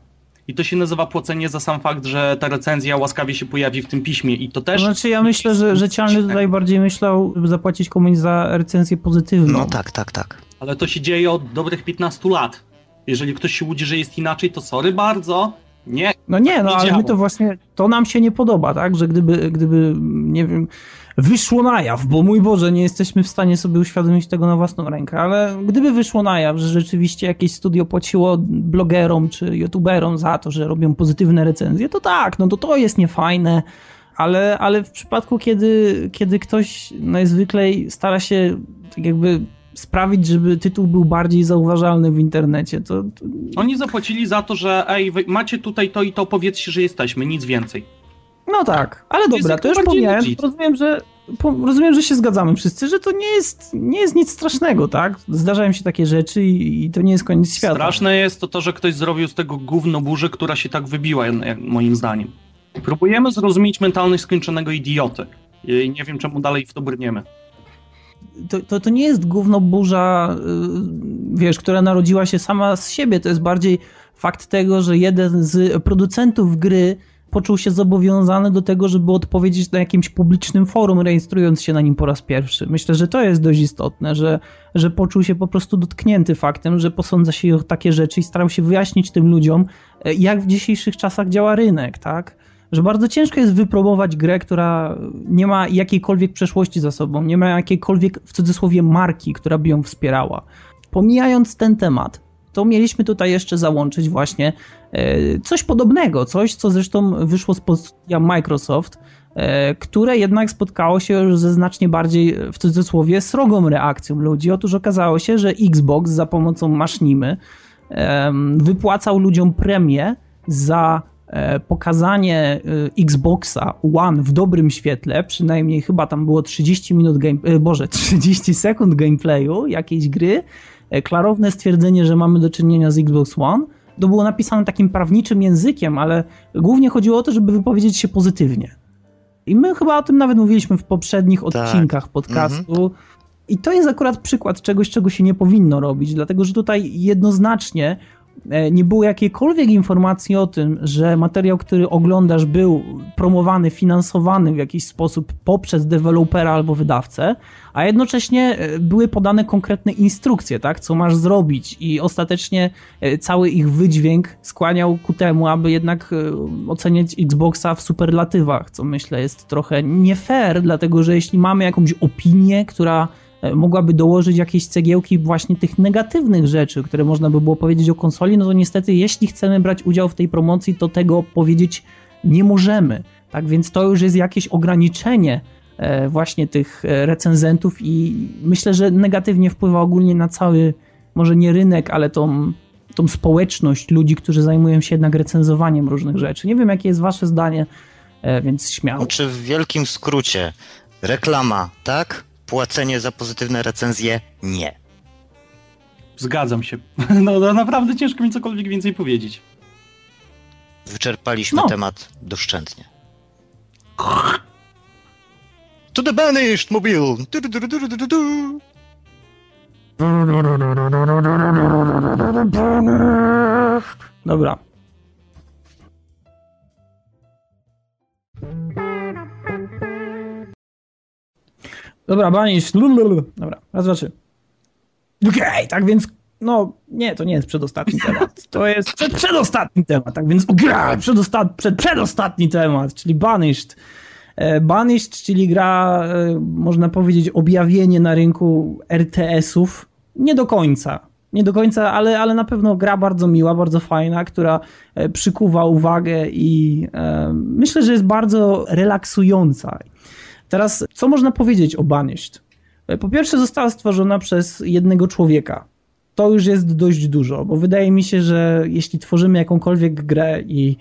I to się nazywa płacenie za sam fakt, że ta recenzja łaskawie się pojawi w tym piśmie i to też... To znaczy ja myślę, że, że Cialny tutaj bardziej myślał, żeby zapłacić komuś za recenzję pozytywną. No tak, tak, tak. Ale to się dzieje od dobrych 15 lat. Jeżeli ktoś się łudzi, że jest inaczej, to sorry bardzo. Nie. No nie, no nie ale my to właśnie, to nam się nie podoba, tak, że gdyby, gdyby, nie wiem, wyszło na jaw, bo mój Boże, nie jesteśmy w stanie sobie uświadomić tego na własną rękę, ale gdyby wyszło na jaw, że rzeczywiście jakieś studio płaciło blogerom czy youtuberom za to, że robią pozytywne recenzje, to tak, no to to jest niefajne, ale, ale w przypadku, kiedy, kiedy ktoś najzwyklej stara się tak jakby sprawić, żeby tytuł był bardziej zauważalny w internecie, to, Oni zapłacili za to, że ej, macie tutaj to i to, powiedzcie, że jesteśmy, nic więcej. No tak, ale dobra, to już pomijając, rozumiem, że rozumiem, że się zgadzamy wszyscy, że to nie jest, nie jest nic strasznego, tak? Zdarzają się takie rzeczy i, i to nie jest koniec świata. Straszne jest to to, że ktoś zrobił z tego gówno burzę, która się tak wybiła, moim zdaniem. Próbujemy zrozumieć mentalność skończonego idioty. I nie wiem, czemu dalej w to brniemy. To, to, to nie jest gówno burza, y, wiesz, która narodziła się sama z siebie, to jest bardziej fakt tego, że jeden z producentów gry poczuł się zobowiązany do tego, żeby odpowiedzieć na jakimś publicznym forum, rejestrując się na nim po raz pierwszy. Myślę, że to jest dość istotne, że, że poczuł się po prostu dotknięty faktem, że posądza się o takie rzeczy i starał się wyjaśnić tym ludziom, e, jak w dzisiejszych czasach działa rynek, tak? Że bardzo ciężko jest wypróbować grę, która nie ma jakiejkolwiek przeszłości za sobą, nie ma jakiejkolwiek, w cudzysłowie, marki, która by ją wspierała. Pomijając ten temat, to mieliśmy tutaj jeszcze załączyć właśnie e, coś podobnego, coś, co zresztą wyszło z postudia Microsoft, e, które jednak spotkało się już ze znacznie bardziej, w cudzysłowie, srogą reakcją ludzi. Otóż okazało się, że Xbox za pomocą Masznimy wypłacał ludziom premię za pokazanie e, Xboxa One w dobrym świetle, przynajmniej chyba tam było 30 minut game, e, Boże, 30 sekund gameplayu jakiejś gry, e, klarowne stwierdzenie, że mamy do czynienia z Xbox One. To było napisane takim prawniczym językiem, ale głównie chodziło o to, żeby wypowiedzieć się pozytywnie. I my chyba o tym nawet mówiliśmy w poprzednich Tak. odcinkach podcastu. I to jest akurat przykład czegoś, czego się nie powinno robić, dlatego że tutaj jednoznacznie e, nie było jakiejkolwiek informacji o tym, że materiał, który oglądasz, był promowany, finansowany w jakiś sposób poprzez dewelopera albo wydawcę, a jednocześnie e, były podane konkretne instrukcje, tak, co masz zrobić? I ostatecznie e, cały ich wydźwięk skłaniał ku temu, aby jednak e, oceniać Xboxa w superlatywach, co myślę jest trochę nie fair, dlatego że jeśli mamy jakąś opinię, która e, mogłaby dołożyć jakieś cegiełki właśnie tych negatywnych rzeczy, które można by było powiedzieć o konsoli, no to niestety jeśli chcemy brać udział w tej promocji, to tego powiedzieć nie możemy. Tak więc to już jest jakieś ograniczenie e, właśnie tych e, recenzentów i myślę, że negatywnie wpływa ogólnie na cały, może nie rynek, ale tą, tą społeczność ludzi, którzy zajmują się jednak recenzowaniem różnych rzeczy. Nie wiem, jakie jest wasze zdanie, e, więc śmiało. Czy w wielkim skrócie reklama, tak? Płacenie za pozytywne recenzje, nie. Zgadzam się. No, no naprawdę ciężko mi cokolwiek więcej powiedzieć. Wyczerpaliśmy No. temat doszczętnie. To the banished mobile! Du, du, du, du, du, du. Dobra. Dobra, banisz. Dobra, raz, dwa, trzy. Okej, tak więc, no, nie, to nie jest przedostatni temat. To jest przed, przedostatni temat, tak więc, przedostat, przed, przedostatni temat, czyli Banished. E, Banished, czyli gra, e, można powiedzieć, objawienie na rynku RTS-ów. Nie do końca. Nie do końca, ale, ale na pewno gra bardzo miła, bardzo fajna, która e, przykuwa uwagę i e, myślę, że jest bardzo relaksująca. Teraz, co można powiedzieć o Banished? E, Po pierwsze, została stworzona przez jednego człowieka. To już jest dość dużo, bo wydaje mi się, że jeśli tworzymy jakąkolwiek grę i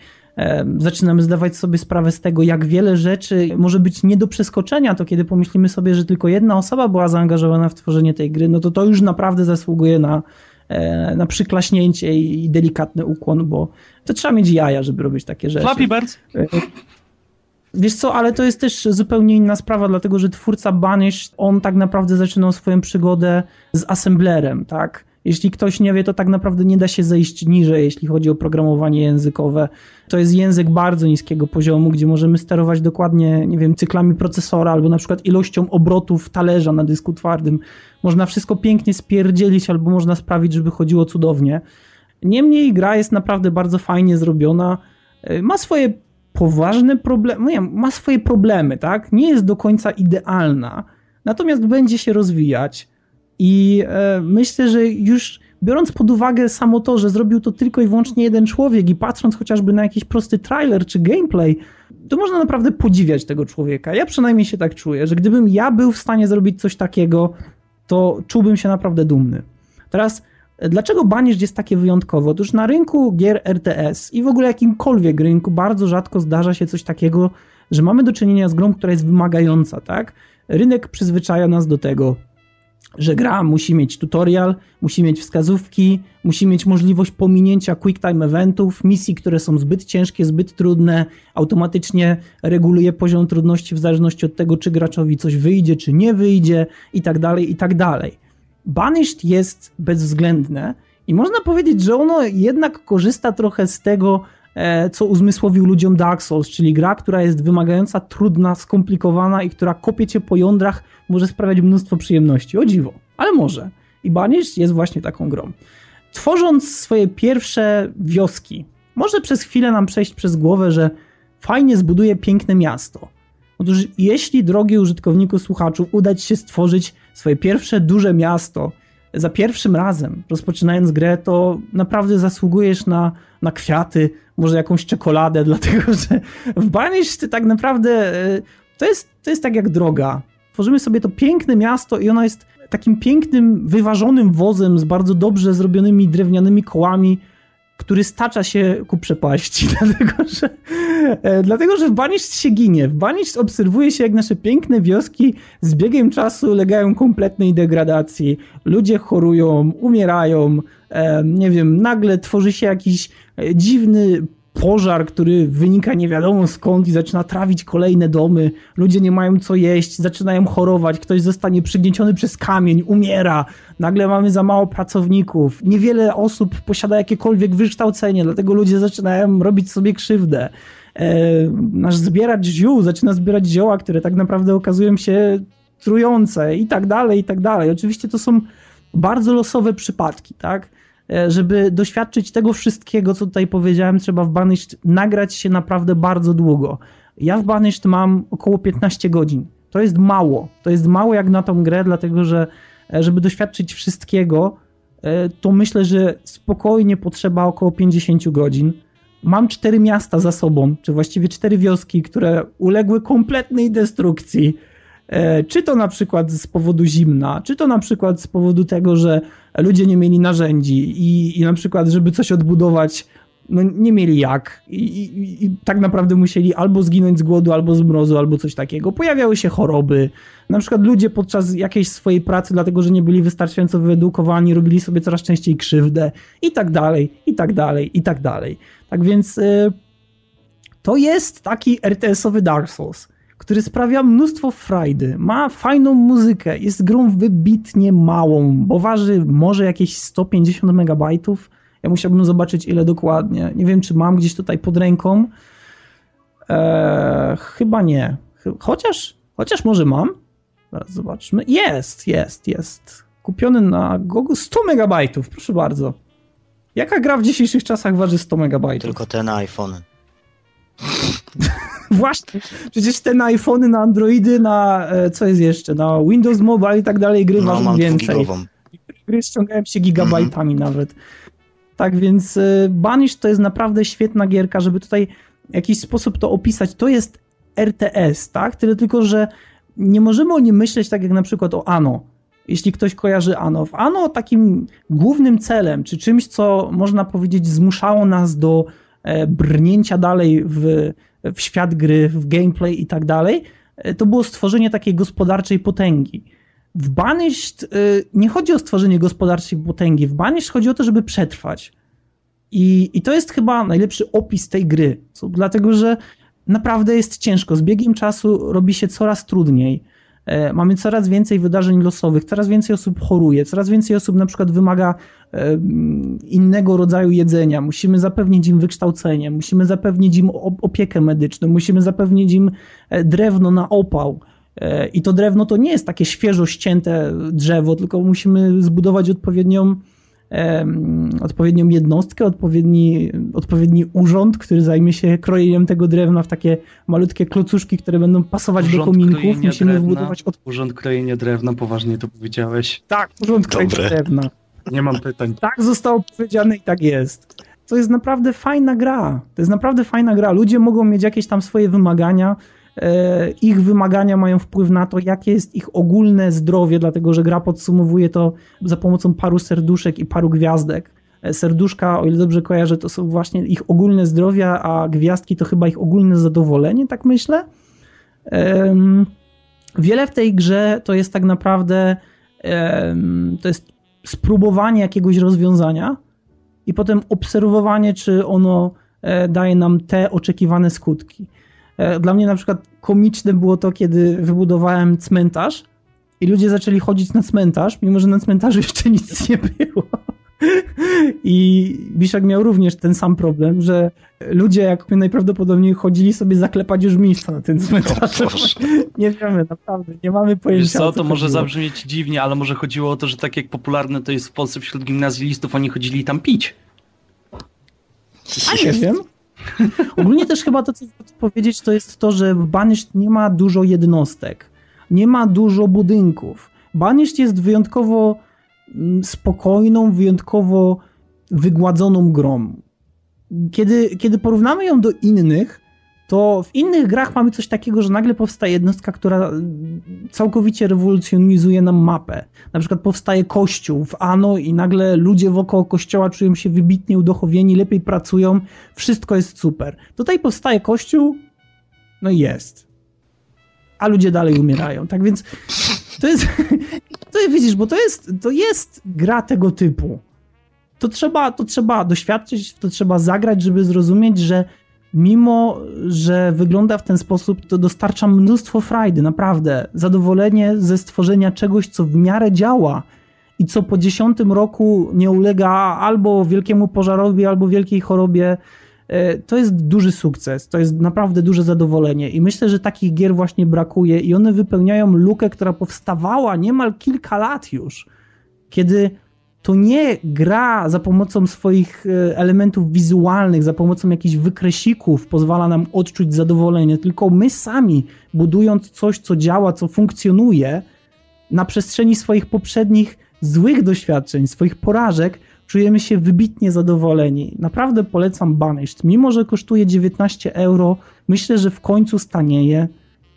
zaczynamy zdawać sobie sprawę z tego, jak wiele rzeczy może być nie do przeskoczenia, to kiedy pomyślimy sobie, że tylko jedna osoba była zaangażowana w tworzenie tej gry, no to to już naprawdę zasługuje na, e, na przyklaśnięcie i delikatny ukłon, bo to trzeba mieć jaja, żeby robić takie rzeczy. Flappy Birds. Wiesz co, ale to jest też zupełnie inna sprawa, dlatego że twórca Banished, on tak naprawdę zaczynał swoją przygodę z assemblerem, tak? Jeśli ktoś nie wie, to tak naprawdę nie da się zejść niżej, jeśli chodzi o programowanie językowe. To jest język bardzo niskiego poziomu, gdzie możemy sterować dokładnie, nie wiem, cyklami procesora albo na przykład ilością obrotów talerza na dysku twardym. Można wszystko pięknie spierdzielić albo można sprawić, żeby chodziło cudownie. Niemniej gra jest naprawdę bardzo fajnie zrobiona. Ma swoje poważne problemy, nie, ma swoje problemy, tak? Nie jest do końca idealna, natomiast będzie się rozwijać. I e, myślę, że już biorąc pod uwagę samo to, że zrobił to tylko i wyłącznie jeden człowiek i patrząc chociażby na jakiś prosty trailer czy gameplay, to można naprawdę podziwiać tego człowieka. Ja przynajmniej się tak czuję, że gdybym ja był w stanie zrobić coś takiego, to czułbym się naprawdę dumny. Teraz, dlaczego Banished jest takie wyjątkowe? Otóż na rynku gier RTS i w ogóle jakimkolwiek rynku bardzo rzadko zdarza się coś takiego, że mamy do czynienia z grą, która jest wymagająca, tak? Rynek przyzwyczaja nas do tego, że gra musi mieć tutorial, musi mieć wskazówki, musi mieć możliwość pominięcia quick time eventów, misji, które są zbyt ciężkie, zbyt trudne, automatycznie reguluje poziom trudności w zależności od tego, czy graczowi coś wyjdzie, czy nie wyjdzie i tak dalej, i tak dalej. Banished jest bezwzględne i można powiedzieć, że ono jednak korzysta trochę z tego, E, co uzmysłowił ludziom Dark Souls, czyli gra, która jest wymagająca, trudna, skomplikowana i która kopie cię po jądrach, może sprawiać mnóstwo przyjemności. O dziwo, ale może. I Banished jest właśnie taką grą. Tworząc swoje pierwsze wioski, może przez chwilę nam przejść przez głowę, że fajnie zbuduje piękne miasto. Otóż jeśli, drogi użytkowniku, słuchaczu, uda ci się stworzyć swoje pierwsze duże miasto za pierwszym razem, rozpoczynając grę, to naprawdę zasługujesz na, na kwiaty, może jakąś czekoladę, dlatego że w Banished tak naprawdę e, to jest, to jest tak jak droga. Tworzymy sobie to piękne miasto i ono jest takim pięknym, wyważonym wozem z bardzo dobrze zrobionymi drewnianymi kołami, który stacza się ku przepaści, dlatego że, e, dlatego, że w Banished się ginie. W Banished obserwuje się, jak nasze piękne wioski z biegiem czasu ulegają kompletnej degradacji. Ludzie chorują, umierają, e, nie wiem, nagle tworzy się jakiś e, dziwny pożar, który wynika nie wiadomo skąd i zaczyna trawić kolejne domy. Ludzie nie mają co jeść, zaczynają chorować, ktoś zostanie przygnieciony przez kamień, umiera. Nagle mamy za mało pracowników. Niewiele osób posiada jakiekolwiek wykształcenie, dlatego ludzie zaczynają robić sobie krzywdę. E, nasz zbieracz ziół zaczyna zbierać zioła, które tak naprawdę okazują się trujące i tak dalej, i tak dalej. Oczywiście to są bardzo losowe przypadki, tak? E, żeby doświadczyć tego wszystkiego, co tutaj powiedziałem, trzeba w Banished nagrać się naprawdę bardzo długo. Ja w Banished mam około 15 godzin. To jest mało. To jest mało jak na tą grę, dlatego że e, żeby doświadczyć wszystkiego, e, to myślę, że spokojnie potrzeba około 50 godzin. Mam cztery miasta za sobą, czy właściwie cztery wioski, które uległy kompletnej destrukcji czy to na przykład z powodu zimna, czy to na przykład z powodu tego, że ludzie nie mieli narzędzi i, i na przykład, żeby coś odbudować, no nie mieli jak I, i, i, tak naprawdę musieli albo zginąć z głodu, albo z mrozu, albo coś takiego. Pojawiały się choroby. Na przykład ludzie podczas jakiejś swojej pracy, dlatego że nie byli wystarczająco wyedukowani, robili sobie coraz częściej krzywdę i tak dalej, i tak dalej, i tak dalej. Tak więc y, to jest taki RTS-owy Dark Souls który sprawia mnóstwo frajdy, ma fajną muzykę, jest grą wybitnie małą, bo waży może jakieś 150 megabajtów. Ja musiałbym zobaczyć ile dokładnie. Nie wiem, czy mam gdzieś tutaj pod ręką. Eee, chyba nie. Chociaż, chociaż może mam. Zaraz zobaczmy. Jest, jest, jest. Kupiony na Gogu 100 megabajtów, proszę bardzo. Jaka gra w dzisiejszych czasach waży 100 megabajtów? Tylko ten iPhone. Właśnie, przecież te na iPhony, na Androidy, na e, co jest jeszcze, na Windows Mobile i tak dalej gry no, ważą więcej. Gry ściągałem się gigabajtami mm -hmm. nawet. Tak więc e, Banish to jest naprawdę świetna gierka, żeby tutaj w jakiś sposób to opisać. To jest RTS, tak? Tyle tylko, że nie możemy o nim myśleć tak jak na przykład o Ano. Jeśli ktoś kojarzy Ano. W Ano takim głównym celem, czy czymś, co można powiedzieć zmuszało nas do e, brnięcia dalej w, w świat gry, w gameplay i tak dalej, e, to było stworzenie takiej gospodarczej potęgi. W Banished nie chodzi o stworzenie gospodarczej potęgi, w Banished chodzi o to, żeby przetrwać. I, I to jest chyba najlepszy opis tej gry, dlatego że naprawdę jest ciężko. Z biegiem czasu robi się coraz trudniej. E, mamy coraz więcej wydarzeń losowych, coraz więcej osób choruje, coraz więcej osób na przykład wymaga e, innego rodzaju jedzenia. Musimy zapewnić im wykształcenie, musimy zapewnić im opiekę medyczną, musimy zapewnić im e, drewno na opał. I to drewno to nie jest takie świeżo ścięte drzewo, tylko musimy zbudować odpowiednią odpowiednią jednostkę, odpowiedni, odpowiedni urząd, który zajmie się krojeniem tego drewna w takie malutkie klocuszki, które będą pasować urząd do kominków. Musimy drewna, wbudować od... Urząd krojenia drewna, poważnie to powiedziałeś. Tak, urząd krojenia drewna. Nie mam pytań. Tak zostało powiedziane i tak jest. To jest naprawdę fajna gra. To jest naprawdę fajna gra. Ludzie mogą mieć jakieś tam swoje wymagania, ich wymagania mają wpływ na to, jakie jest ich ogólne zdrowie, dlatego że gra podsumowuje to za pomocą paru serduszek i paru gwiazdek. E, serduszka, o ile dobrze kojarzę, to są właśnie ich ogólne zdrowia, a gwiazdki to chyba ich ogólne zadowolenie, tak myślę. Wiele w tej grze to jest tak naprawdę to jest spróbowanie jakiegoś rozwiązania i potem obserwowanie, czy ono e, daje nam te oczekiwane skutki. E, dla mnie na przykład komiczne było to, kiedy wybudowałem cmentarz i ludzie zaczęli chodzić na cmentarz, mimo że na cmentarzu jeszcze nic nie było. I Biszak miał również ten sam problem, że ludzie jak najprawdopodobniej chodzili sobie zaklepać już miejsca na ten cmentarz. nie wiemy, naprawdę, nie mamy pojęcia. Wiesz co, to może zabrzmieć dziwnie, ale może chodziło o to, że tak jak popularne to jest w Polsce wśród gimnazjalistów, oni chodzili tam pić. A nie wiem. Ogólnie też chyba to, co chcę powiedzieć, to jest to, że w Banished nie ma dużo jednostek, nie ma dużo budynków. Banished jest wyjątkowo mm, spokojną, wyjątkowo wygładzoną grą. Kiedy, kiedy porównamy ją do innych, to w innych grach mamy coś takiego, że nagle powstaje jednostka, która całkowicie rewolucjonizuje nam mapę. Na przykład powstaje kościół w Ano i nagle ludzie wokoło kościoła czują się wybitnie udochowieni, lepiej pracują, wszystko jest super. Tutaj powstaje kościół, no i jest. A ludzie dalej umierają. Tak więc to jest, to widzisz, bo to jest, to jest gra tego typu. To trzeba, to trzeba doświadczyć, to trzeba zagrać, żeby zrozumieć, że mimo że wygląda w ten sposób, to dostarcza mnóstwo frajdy, naprawdę. Zadowolenie ze stworzenia czegoś, co w miarę działa i co po dziesiątym roku nie ulega albo wielkiemu pożarowi, albo wielkiej chorobie. E, to jest duży sukces, to jest naprawdę duże zadowolenie i myślę, że takich gier właśnie brakuje i one wypełniają lukę, która powstawała niemal kilka lat już, kiedy to nie gra za pomocą swoich e, elementów wizualnych, za pomocą jakichś wykresików pozwala nam odczuć zadowolenie, tylko my sami, budując coś, co działa, co funkcjonuje, na przestrzeni swoich poprzednich złych doświadczeń, swoich porażek, czujemy się wybitnie zadowoleni. Naprawdę polecam Banished. Mimo, że kosztuje 19 euro, myślę, że w końcu stanieje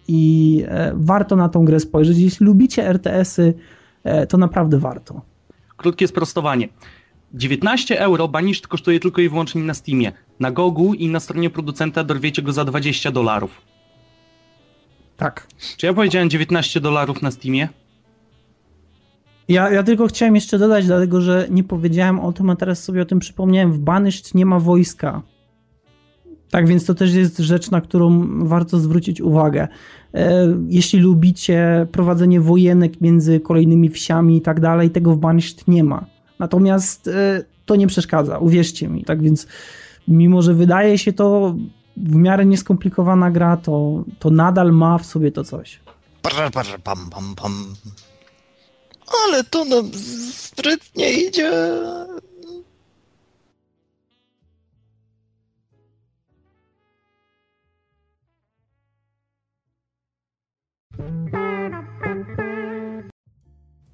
i e, warto na tą grę spojrzeć. Jeśli lubicie RTS-y, e, to naprawdę warto. Krótkie sprostowanie. 19 euro Banished kosztuje tylko i wyłącznie na Steamie. Na Gogu i na stronie producenta dorwiecie go za 20 dolarów. Tak. Czy ja powiedziałem 19 dolarów na Steamie? Ja, ja tylko chciałem jeszcze dodać, dlatego że nie powiedziałem o tym, a teraz sobie o tym przypomniałem. W Banished nie ma wojska. Tak więc to też jest rzecz, na którą warto zwrócić uwagę. E, jeśli lubicie prowadzenie wojenek między kolejnymi wsiami i tak dalej, tego w Banished nie ma. Natomiast e, to nie przeszkadza, uwierzcie mi. Tak więc, mimo że wydaje się to w miarę nieskomplikowana gra, to, to nadal ma w sobie to coś. Pam, pam, pam. Ale to nam sprytnie idzie.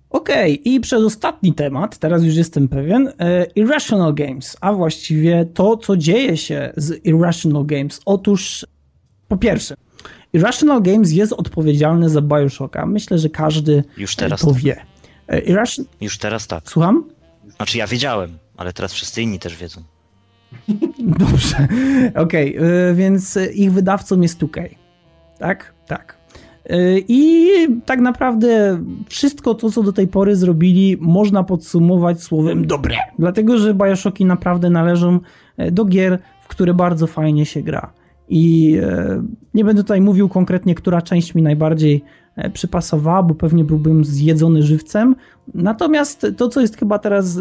Okej, okay, i przedostatni temat, teraz już jestem pewien, e, Irrational Games, a właściwie to, co dzieje się z Irrational Games. Otóż, po pierwsze, Irrational Games jest odpowiedzialny za Bioshocka. Myślę, że każdy już teraz to tak. wie. E, Irration... Już teraz tak. Słucham? Znaczy ja wiedziałem, ale teraz wszyscy inni też wiedzą. Dobrze, okej, okay. więc ich wydawcą jest 2K, tak? Tak. I tak naprawdę wszystko to, co do tej pory zrobili, można podsumować słowem dobre. Dlatego, że Bioshocki naprawdę należą do gier, w które bardzo fajnie się gra. I nie będę tutaj mówił konkretnie, która część mi najbardziej przypasowała, bo pewnie byłbym zjedzony żywcem. Natomiast to, co jest chyba teraz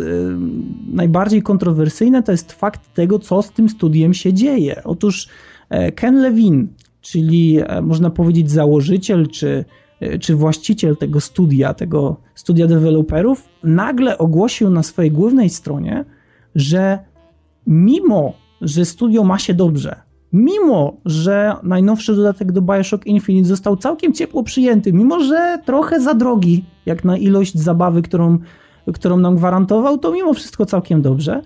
najbardziej kontrowersyjne, to jest fakt tego, co z tym studiem się dzieje. Otóż Ken Levine, czyli można powiedzieć założyciel czy, czy właściciel tego studia, tego studia deweloperów, nagle ogłosił na swojej głównej stronie, że mimo, że studio ma się dobrze, mimo, że najnowszy dodatek do Bioshock Infinite został całkiem ciepło przyjęty, mimo, że trochę za drogi, jak na ilość zabawy, którą, którą nam gwarantował, to mimo wszystko całkiem dobrze,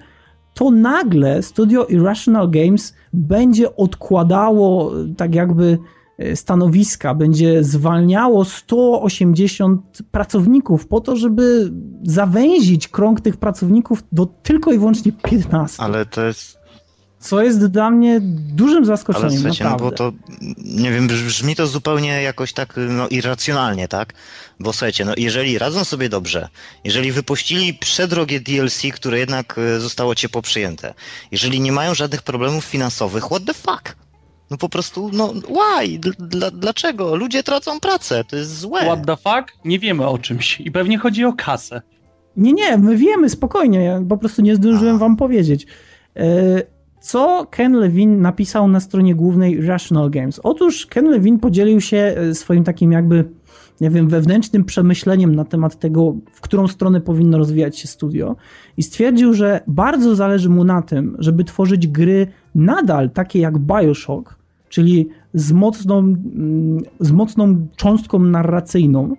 to nagle studio Irrational Games będzie odkładało tak jakby stanowiska, będzie zwalniało 180 pracowników po to, żeby zawęzić krąg tych pracowników do tylko i wyłącznie 15. Ale to jest co jest dla mnie dużym zaskoczeniem, Ale słuchajcie, naprawdę. no bo to, nie wiem, brzmi to zupełnie jakoś tak no, irracjonalnie, tak? Bo słuchajcie, no jeżeli radzą sobie dobrze, jeżeli wypuścili przedrogie DLC, które jednak zostało ciepło przyjęte, jeżeli nie mają żadnych problemów finansowych, what the fuck? No po prostu, no why? Dla, dlaczego? Ludzie tracą pracę, to jest złe. What the fuck? Nie wiemy o czymś i pewnie chodzi o kasę. Nie, nie, my wiemy, spokojnie, ja po prostu nie zdążyłem A. wam powiedzieć. Co Ken Levine napisał na stronie głównej Rational Games? Otóż Ken Levine podzielił się swoim takim jakby, nie wiem, wewnętrznym przemyśleniem na temat tego, w którą stronę powinno rozwijać się studio i stwierdził, że bardzo zależy mu na tym, żeby tworzyć gry nadal takie jak Bioshock, czyli z mocną, z mocną cząstką narracyjną,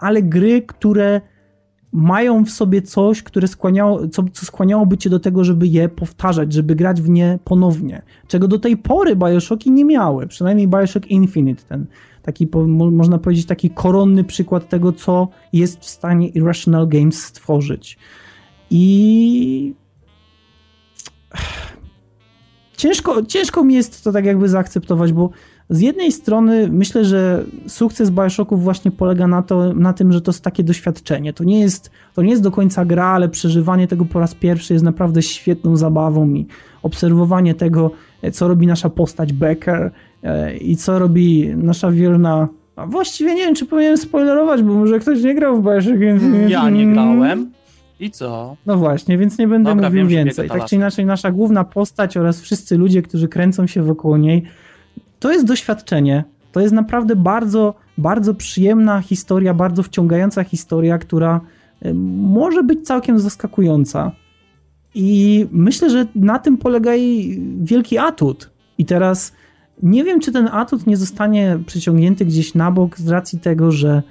ale gry, które mają w sobie coś, które skłaniało, co, co skłaniałoby cię do tego, żeby je powtarzać, żeby grać w nie ponownie. Czego do tej pory Bioshocki nie miały. Przynajmniej Bioshock Infinite, ten taki, można powiedzieć, taki koronny przykład tego, co jest w stanie Irrational Games stworzyć. I ciężko, ciężko mi jest to tak jakby zaakceptować, bo z jednej strony myślę, że sukces Bioshocków właśnie polega na, to, na tym, że to jest takie doświadczenie. To nie, jest, to nie jest do końca gra, ale przeżywanie tego po raz pierwszy jest naprawdę świetną zabawą i obserwowanie tego, co robi nasza postać Becker e, i co robi nasza wierna. A właściwie nie wiem, czy powinienem spoilerować, bo może ktoś nie grał w Bioshock. Ja nie grałem. I co? No właśnie, więc nie będę Dobra, mówił wiem, więcej. Tak czy inaczej, nasza główna postać oraz wszyscy ludzie, którzy kręcą się wokół niej, to jest doświadczenie. To jest naprawdę bardzo, bardzo przyjemna historia, bardzo wciągająca historia, która y, może być całkiem zaskakująca. I myślę, że na tym polega jej wielki atut. I teraz nie wiem, czy ten atut nie zostanie przyciągnięty gdzieś na bok z racji tego, że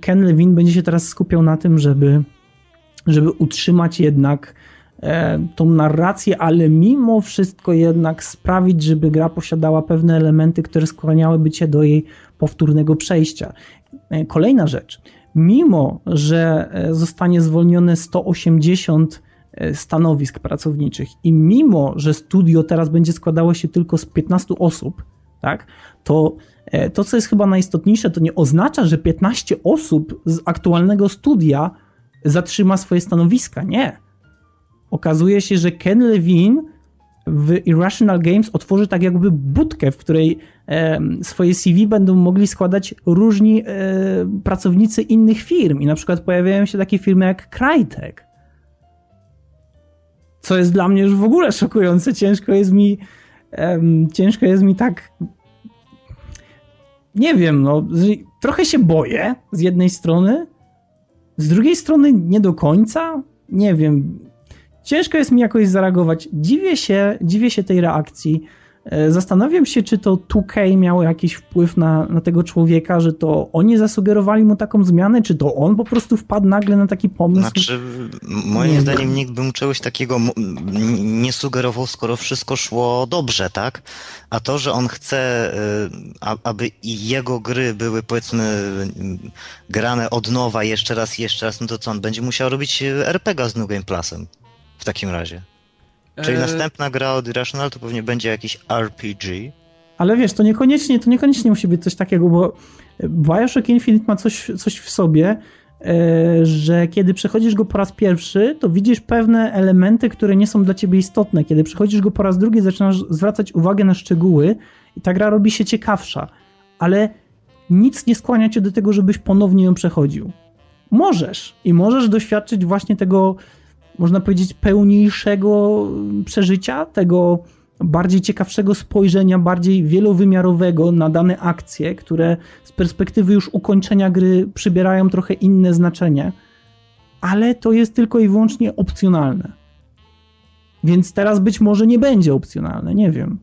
Ken Levine będzie się teraz skupiał na tym, żeby, żeby utrzymać jednak tą narrację, ale mimo wszystko jednak sprawić, żeby gra posiadała pewne elementy, które skłaniałyby cię do jej powtórnego przejścia. E, kolejna rzecz. Mimo, że e, zostanie zwolnione 180 stanowisk pracowniczych i mimo, że studio teraz będzie składało się tylko z 15 osób, tak, to to, co jest chyba najistotniejsze, to nie oznacza, że 15 osób z aktualnego studia zatrzyma swoje stanowiska. Nie okazuje się, że Ken Levine w Irrational Games otworzy tak jakby budkę, w której e, swoje CV będą mogli składać różni e, pracownicy innych firm. I na przykład pojawiają się takie firmy jak Crytek. Co jest dla mnie już w ogóle szokujące. Ciężko jest mi ciężko jest mi tak nie wiem, no trochę się boję z jednej strony, z drugiej strony nie do końca. Nie wiem, ciężko jest mi jakoś zareagować. Dziwię się, dziwię się tej reakcji. E, zastanawiam się, czy to 2K miało jakiś wpływ na, na tego człowieka, że to oni zasugerowali mu taką zmianę, czy to on po prostu wpadł nagle na taki pomysł. Znaczy, moim nie zdaniem nikt by mu czegoś takiego nie sugerował, skoro wszystko szło dobrze, tak? A to, że on chce, e, aby jego gry były powiedzmy grane od nowa jeszcze raz, jeszcze raz, no to co on będzie musiał robić RPG z New Game Plusem? W takim razie. Czyli E, następna gra od Irrational to pewnie będzie jakiś RPG. Ale wiesz, to niekoniecznie, to niekoniecznie musi być coś takiego, bo Bioshock Infinite ma coś, coś w sobie, e, że kiedy przechodzisz go po raz pierwszy, to widzisz pewne elementy, które nie są dla ciebie istotne. Kiedy przechodzisz go po raz drugi, zaczynasz zwracać uwagę na szczegóły i ta gra robi się ciekawsza. Ale nic nie skłania cię do tego, żebyś ponownie ją przechodził. Możesz i możesz doświadczyć właśnie tego, można powiedzieć, pełniejszego przeżycia, tego bardziej ciekawszego spojrzenia, bardziej wielowymiarowego na dane akcje, które z perspektywy już ukończenia gry przybierają trochę inne znaczenie, ale to jest tylko i wyłącznie opcjonalne. Więc teraz być może nie będzie opcjonalne, nie wiem.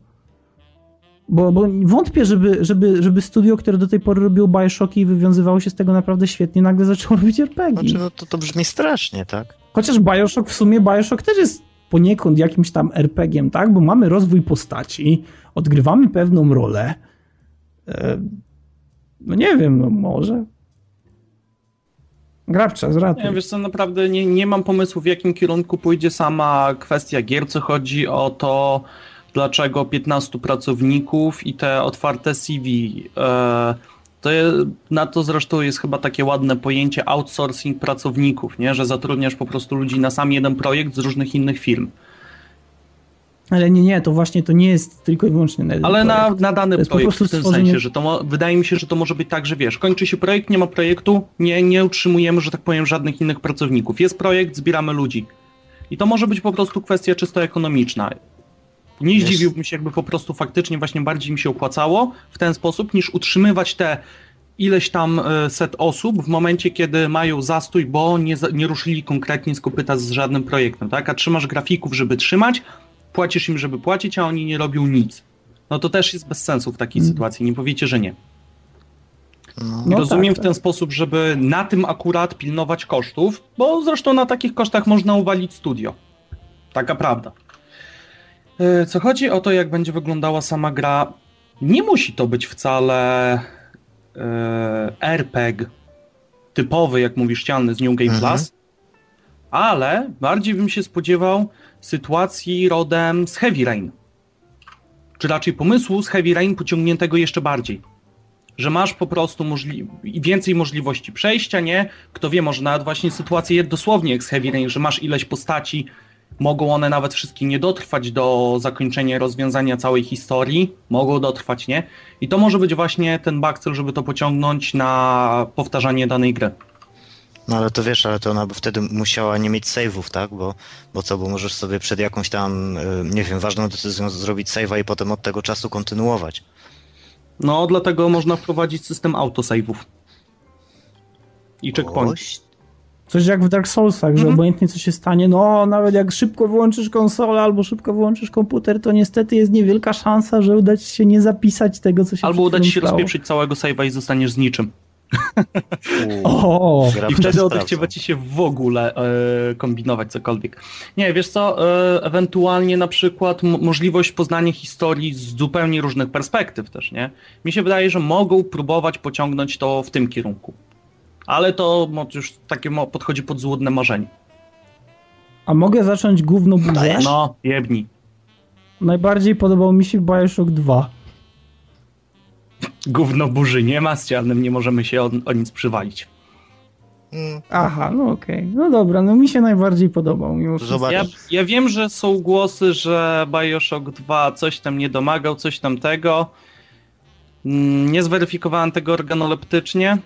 Bo, bo wątpię, żeby, żeby, żeby studio, które do tej pory robiło Bioshocki i wywiązywało się z tego naprawdę świetnie, nagle zaczęło robić RPG. Znaczy, no to, to brzmi strasznie, tak? Chociaż Bioshock, w sumie Bioshock też jest poniekąd jakimś tam RPG-iem, tak? Bo mamy rozwój postaci, odgrywamy pewną rolę. E, no nie wiem, no może. Grabcza, z Nie, wiesz co, naprawdę nie, nie mam pomysłu, w jakim kierunku pójdzie sama kwestia gier, co chodzi o to, dlaczego 15 pracowników i te otwarte CV. E, to je, na to zresztą jest chyba takie ładne pojęcie outsourcing pracowników, nie? że zatrudniasz po prostu ludzi na sam jeden projekt z różnych innych firm. Ale nie, nie, to właśnie to nie jest tylko i wyłącznie na Ale na, projekt. na dany To jest po projekt w tym stworzenie- sensie, że to mo- wydaje mi się, że to może być tak, że wiesz, kończy się projekt, nie ma projektu, nie, nie utrzymujemy, że tak powiem, żadnych innych pracowników. Jest projekt, zbieramy ludzi. I to może być po prostu kwestia czysto ekonomiczna. Nie zdziwiłbym się, jakby po prostu faktycznie właśnie bardziej mi się opłacało w ten sposób, niż utrzymywać te ileś tam e, set osób w momencie, kiedy mają zastój, bo nie, nie ruszyli konkretnie z kopyta z żadnym projektem, tak? A trzymasz grafików, żeby trzymać, płacisz im, żeby płacić, a oni nie robią nic. No to też jest bez sensu w takiej Mm. sytuacji, nie powiecie, że nie. No, No Rozumiem tak, w ten sposób, żeby na tym akurat pilnować kosztów, bo zresztą na takich kosztach można uwalić studio. Taka prawda. E, Co chodzi o to, jak będzie wyglądała sama gra, nie musi to być wcale e, RPG typowy, jak mówi ścianny z New Game Mhm. Plus, ale bardziej bym się spodziewał sytuacji rodem z Heavy Rain. Czy raczej pomysłu z Heavy Rain pociągniętego jeszcze bardziej że masz po prostu możli- więcej możliwości przejścia, nie? Kto wie, może nawet właśnie sytuacje dosłownie jak z Heavy Rain, że masz ileś postaci, mogą one nawet wszystkie nie dotrwać do zakończenia rozwiązania całej historii, mogą dotrwać, nie? I to może być właśnie ten backcell, żeby to pociągnąć na powtarzanie danej gry. no ale to wiesz, ale to ona by wtedy musiała nie mieć save'ów, tak? Bo, bo co, bo możesz sobie przed jakąś tam, y, nie wiem, ważną decyzją zrobić save'a i potem od tego czasu kontynuować. No, dlatego można wprowadzić system autosave'ów. I checkpoint. Oś, Coś jak w Dark Soulsach, że Mhm. obojętnie co się stanie, no nawet jak szybko wyłączysz konsolę albo szybko wyłączysz komputer, to niestety jest niewielka szansa, że uda ci się nie zapisać tego, co się Albo uda ci się stało. rozpieprzyć całego save'a i zostaniesz z niczym. O, I wtedy odechciewa ci się w ogóle e, kombinować cokolwiek. Nie, wiesz co, e, ewentualnie na przykład możliwość poznania historii z zupełnie różnych perspektyw też, nie? Mi się wydaje, że mogą próbować pociągnąć to w tym kierunku. Ale to już takie podchodzi pod złudne marzenie. a mogę zacząć gówno burzę? Dajesz? No, jebni. Najbardziej podobał mi się Bioshock 2. Gówno burzy nie ma, z czarnym nie możemy się o, o nic przywalić. Mm, Aha, no okej. No dobra, no mi się najbardziej podobał. Mimo. Ja, ja wiem, że są głosy, że Bioshock 2 coś tam nie domagał, coś tam tego. Mm, Nie zweryfikowałem tego organoleptycznie.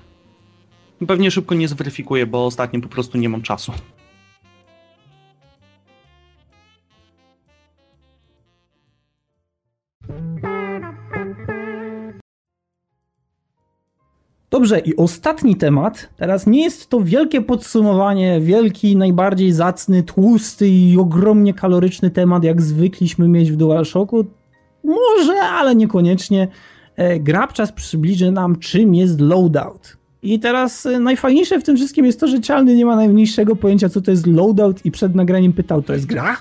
Pewnie szybko nie zweryfikuję, bo ostatnio po prostu nie mam czasu. Dobrze, i ostatni temat. Teraz nie jest to wielkie podsumowanie, wielki, najbardziej zacny, tłusty i ogromnie kaloryczny temat, jak zwykliśmy mieć w DualShocku. Może, ale niekoniecznie. E, Grabczas przybliży nam, czym jest loadout. I teraz e, najfajniejsze w tym wszystkim jest to, że Cialny nie ma najmniejszego pojęcia, co to jest loadout i przed nagraniem pytał, to jest gra?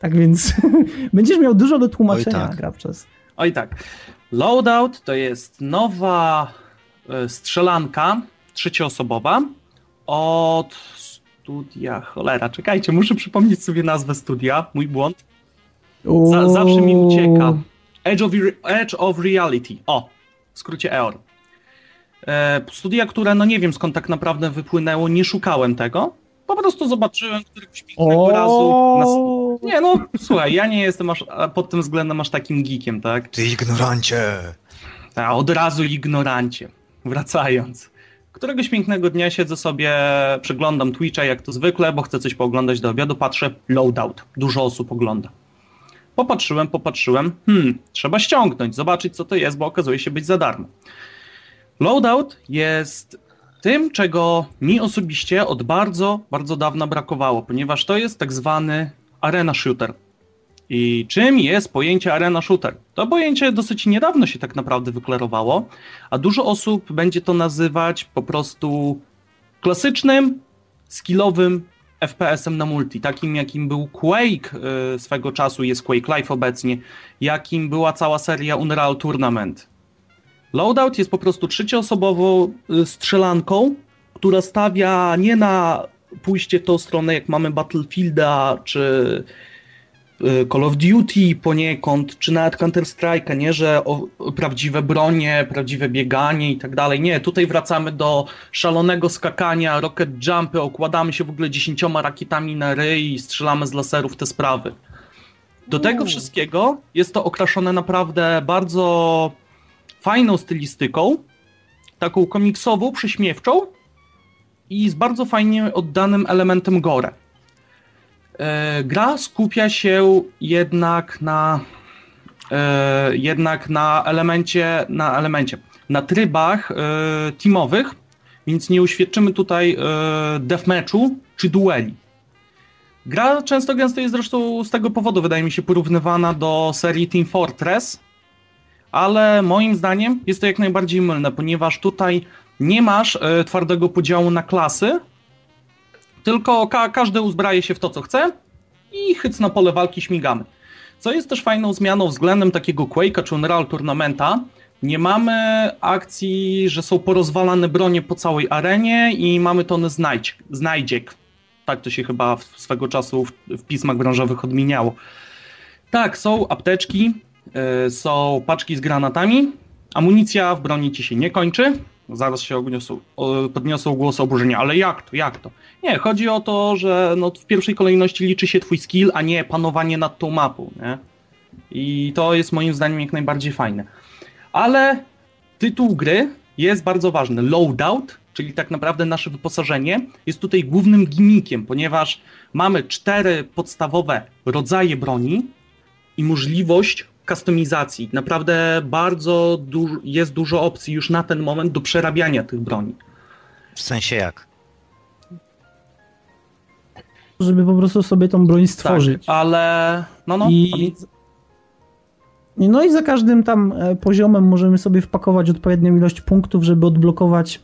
Tak więc będziesz miał dużo do tłumaczenia, Oj tak. Grabczas. Oj tak. Loadout to jest nowa e, strzelanka trzecioosobowa od studia. Cholera, czekajcie, muszę przypomnieć sobie nazwę studia. Mój błąd. Za, zawsze mi ucieka. Edge of, Edge of Reality. O, w skrócie EOR. E, studia, które no nie wiem skąd tak naprawdę wypłynęło, nie szukałem tego. Po prostu zobaczyłem któregoś pięknego razu. Na... Nie no, słuchaj, ja nie jestem aż pod tym względem aż takim geekiem, tak? Ty ignorancie! A od razu ignorancie. Wracając. Któregoś pięknego dnia siedzę sobie, przeglądam Twitcha jak to zwykle, bo chcę coś pooglądać do obiadu, patrzę, loadout. Dużo osób ogląda. Popatrzyłem, popatrzyłem, hmm, trzeba ściągnąć, zobaczyć co to jest, bo okazuje się być za darmo. Loadout jest tym, czego mi osobiście od bardzo, bardzo dawna brakowało, ponieważ to jest tak zwany arena shooter. I czym jest pojęcie arena shooter? To pojęcie dosyć niedawno się tak naprawdę wyklarowało, a dużo osób będzie to nazywać po prostu klasycznym, skillowym FPS-em na multi, takim jakim był Quake y, swego czasu, jest Quake Live obecnie, jakim była cała seria Unreal Tournament. Loadout jest po prostu trzecioosobową y, strzelanką, która stawia nie na pójście w tą stronę, jak mamy Battlefielda, czy Y, Call of Duty poniekąd, czy nawet Counter-Strike'a, nie, że o, prawdziwe bronie, prawdziwe bieganie i tak dalej. Nie, tutaj wracamy do szalonego skakania, rocket jumpy, okładamy się w ogóle dziesięcioma rakietami na ryj i strzelamy z laserów te sprawy. Do tego wszystkiego jest to okraszone naprawdę bardzo fajną stylistyką, taką komiksową, prześmiewczą i z bardzo fajnie oddanym elementem gore. E, gra skupia się jednak na e, jednak na elemencie, na elemencie, na trybach e, teamowych, więc nie uświadczymy tutaj deathmatchu czy dueli. Gra często gęsto jest zresztą z tego powodu, wydaje mi się, porównywana do serii Team Fortress, ale moim zdaniem jest to jak najbardziej mylne, ponieważ tutaj nie masz twardego podziału na klasy, tylko ka każdy uzbraje się w to, co chce i chyc na pole walki śmigamy. Co jest też fajną zmianą względem takiego Quake'a czy Unreal Tournamenta, nie mamy akcji, że są porozwalane bronie po całej arenie i mamy tony znajdź, znajdziek. Tak to się chyba swego czasu w, w pismach branżowych odmieniało. Tak, są apteczki, są paczki z granatami, amunicja w broni ci się nie kończy, zaraz się podniosą głos oburzenia, ale jak to, jak to? Nie, chodzi o to, że no, w pierwszej kolejności liczy się twój skill, a nie panowanie nad tą mapą, nie? I to jest moim zdaniem jak najbardziej fajne. Ale tytuł gry jest bardzo ważny. Loadout, czyli tak naprawdę nasze wyposażenie, jest tutaj głównym gimmickiem, ponieważ mamy cztery podstawowe rodzaje broni i możliwość kustomizacji. Naprawdę bardzo du jest dużo opcji już na ten moment do przerabiania tych broni. W sensie jak? Żeby po prostu sobie tą broń stworzyć. Tak, ale no no. I... No i za każdym tam e, poziomem możemy sobie wpakować odpowiednią ilość punktów, żeby odblokować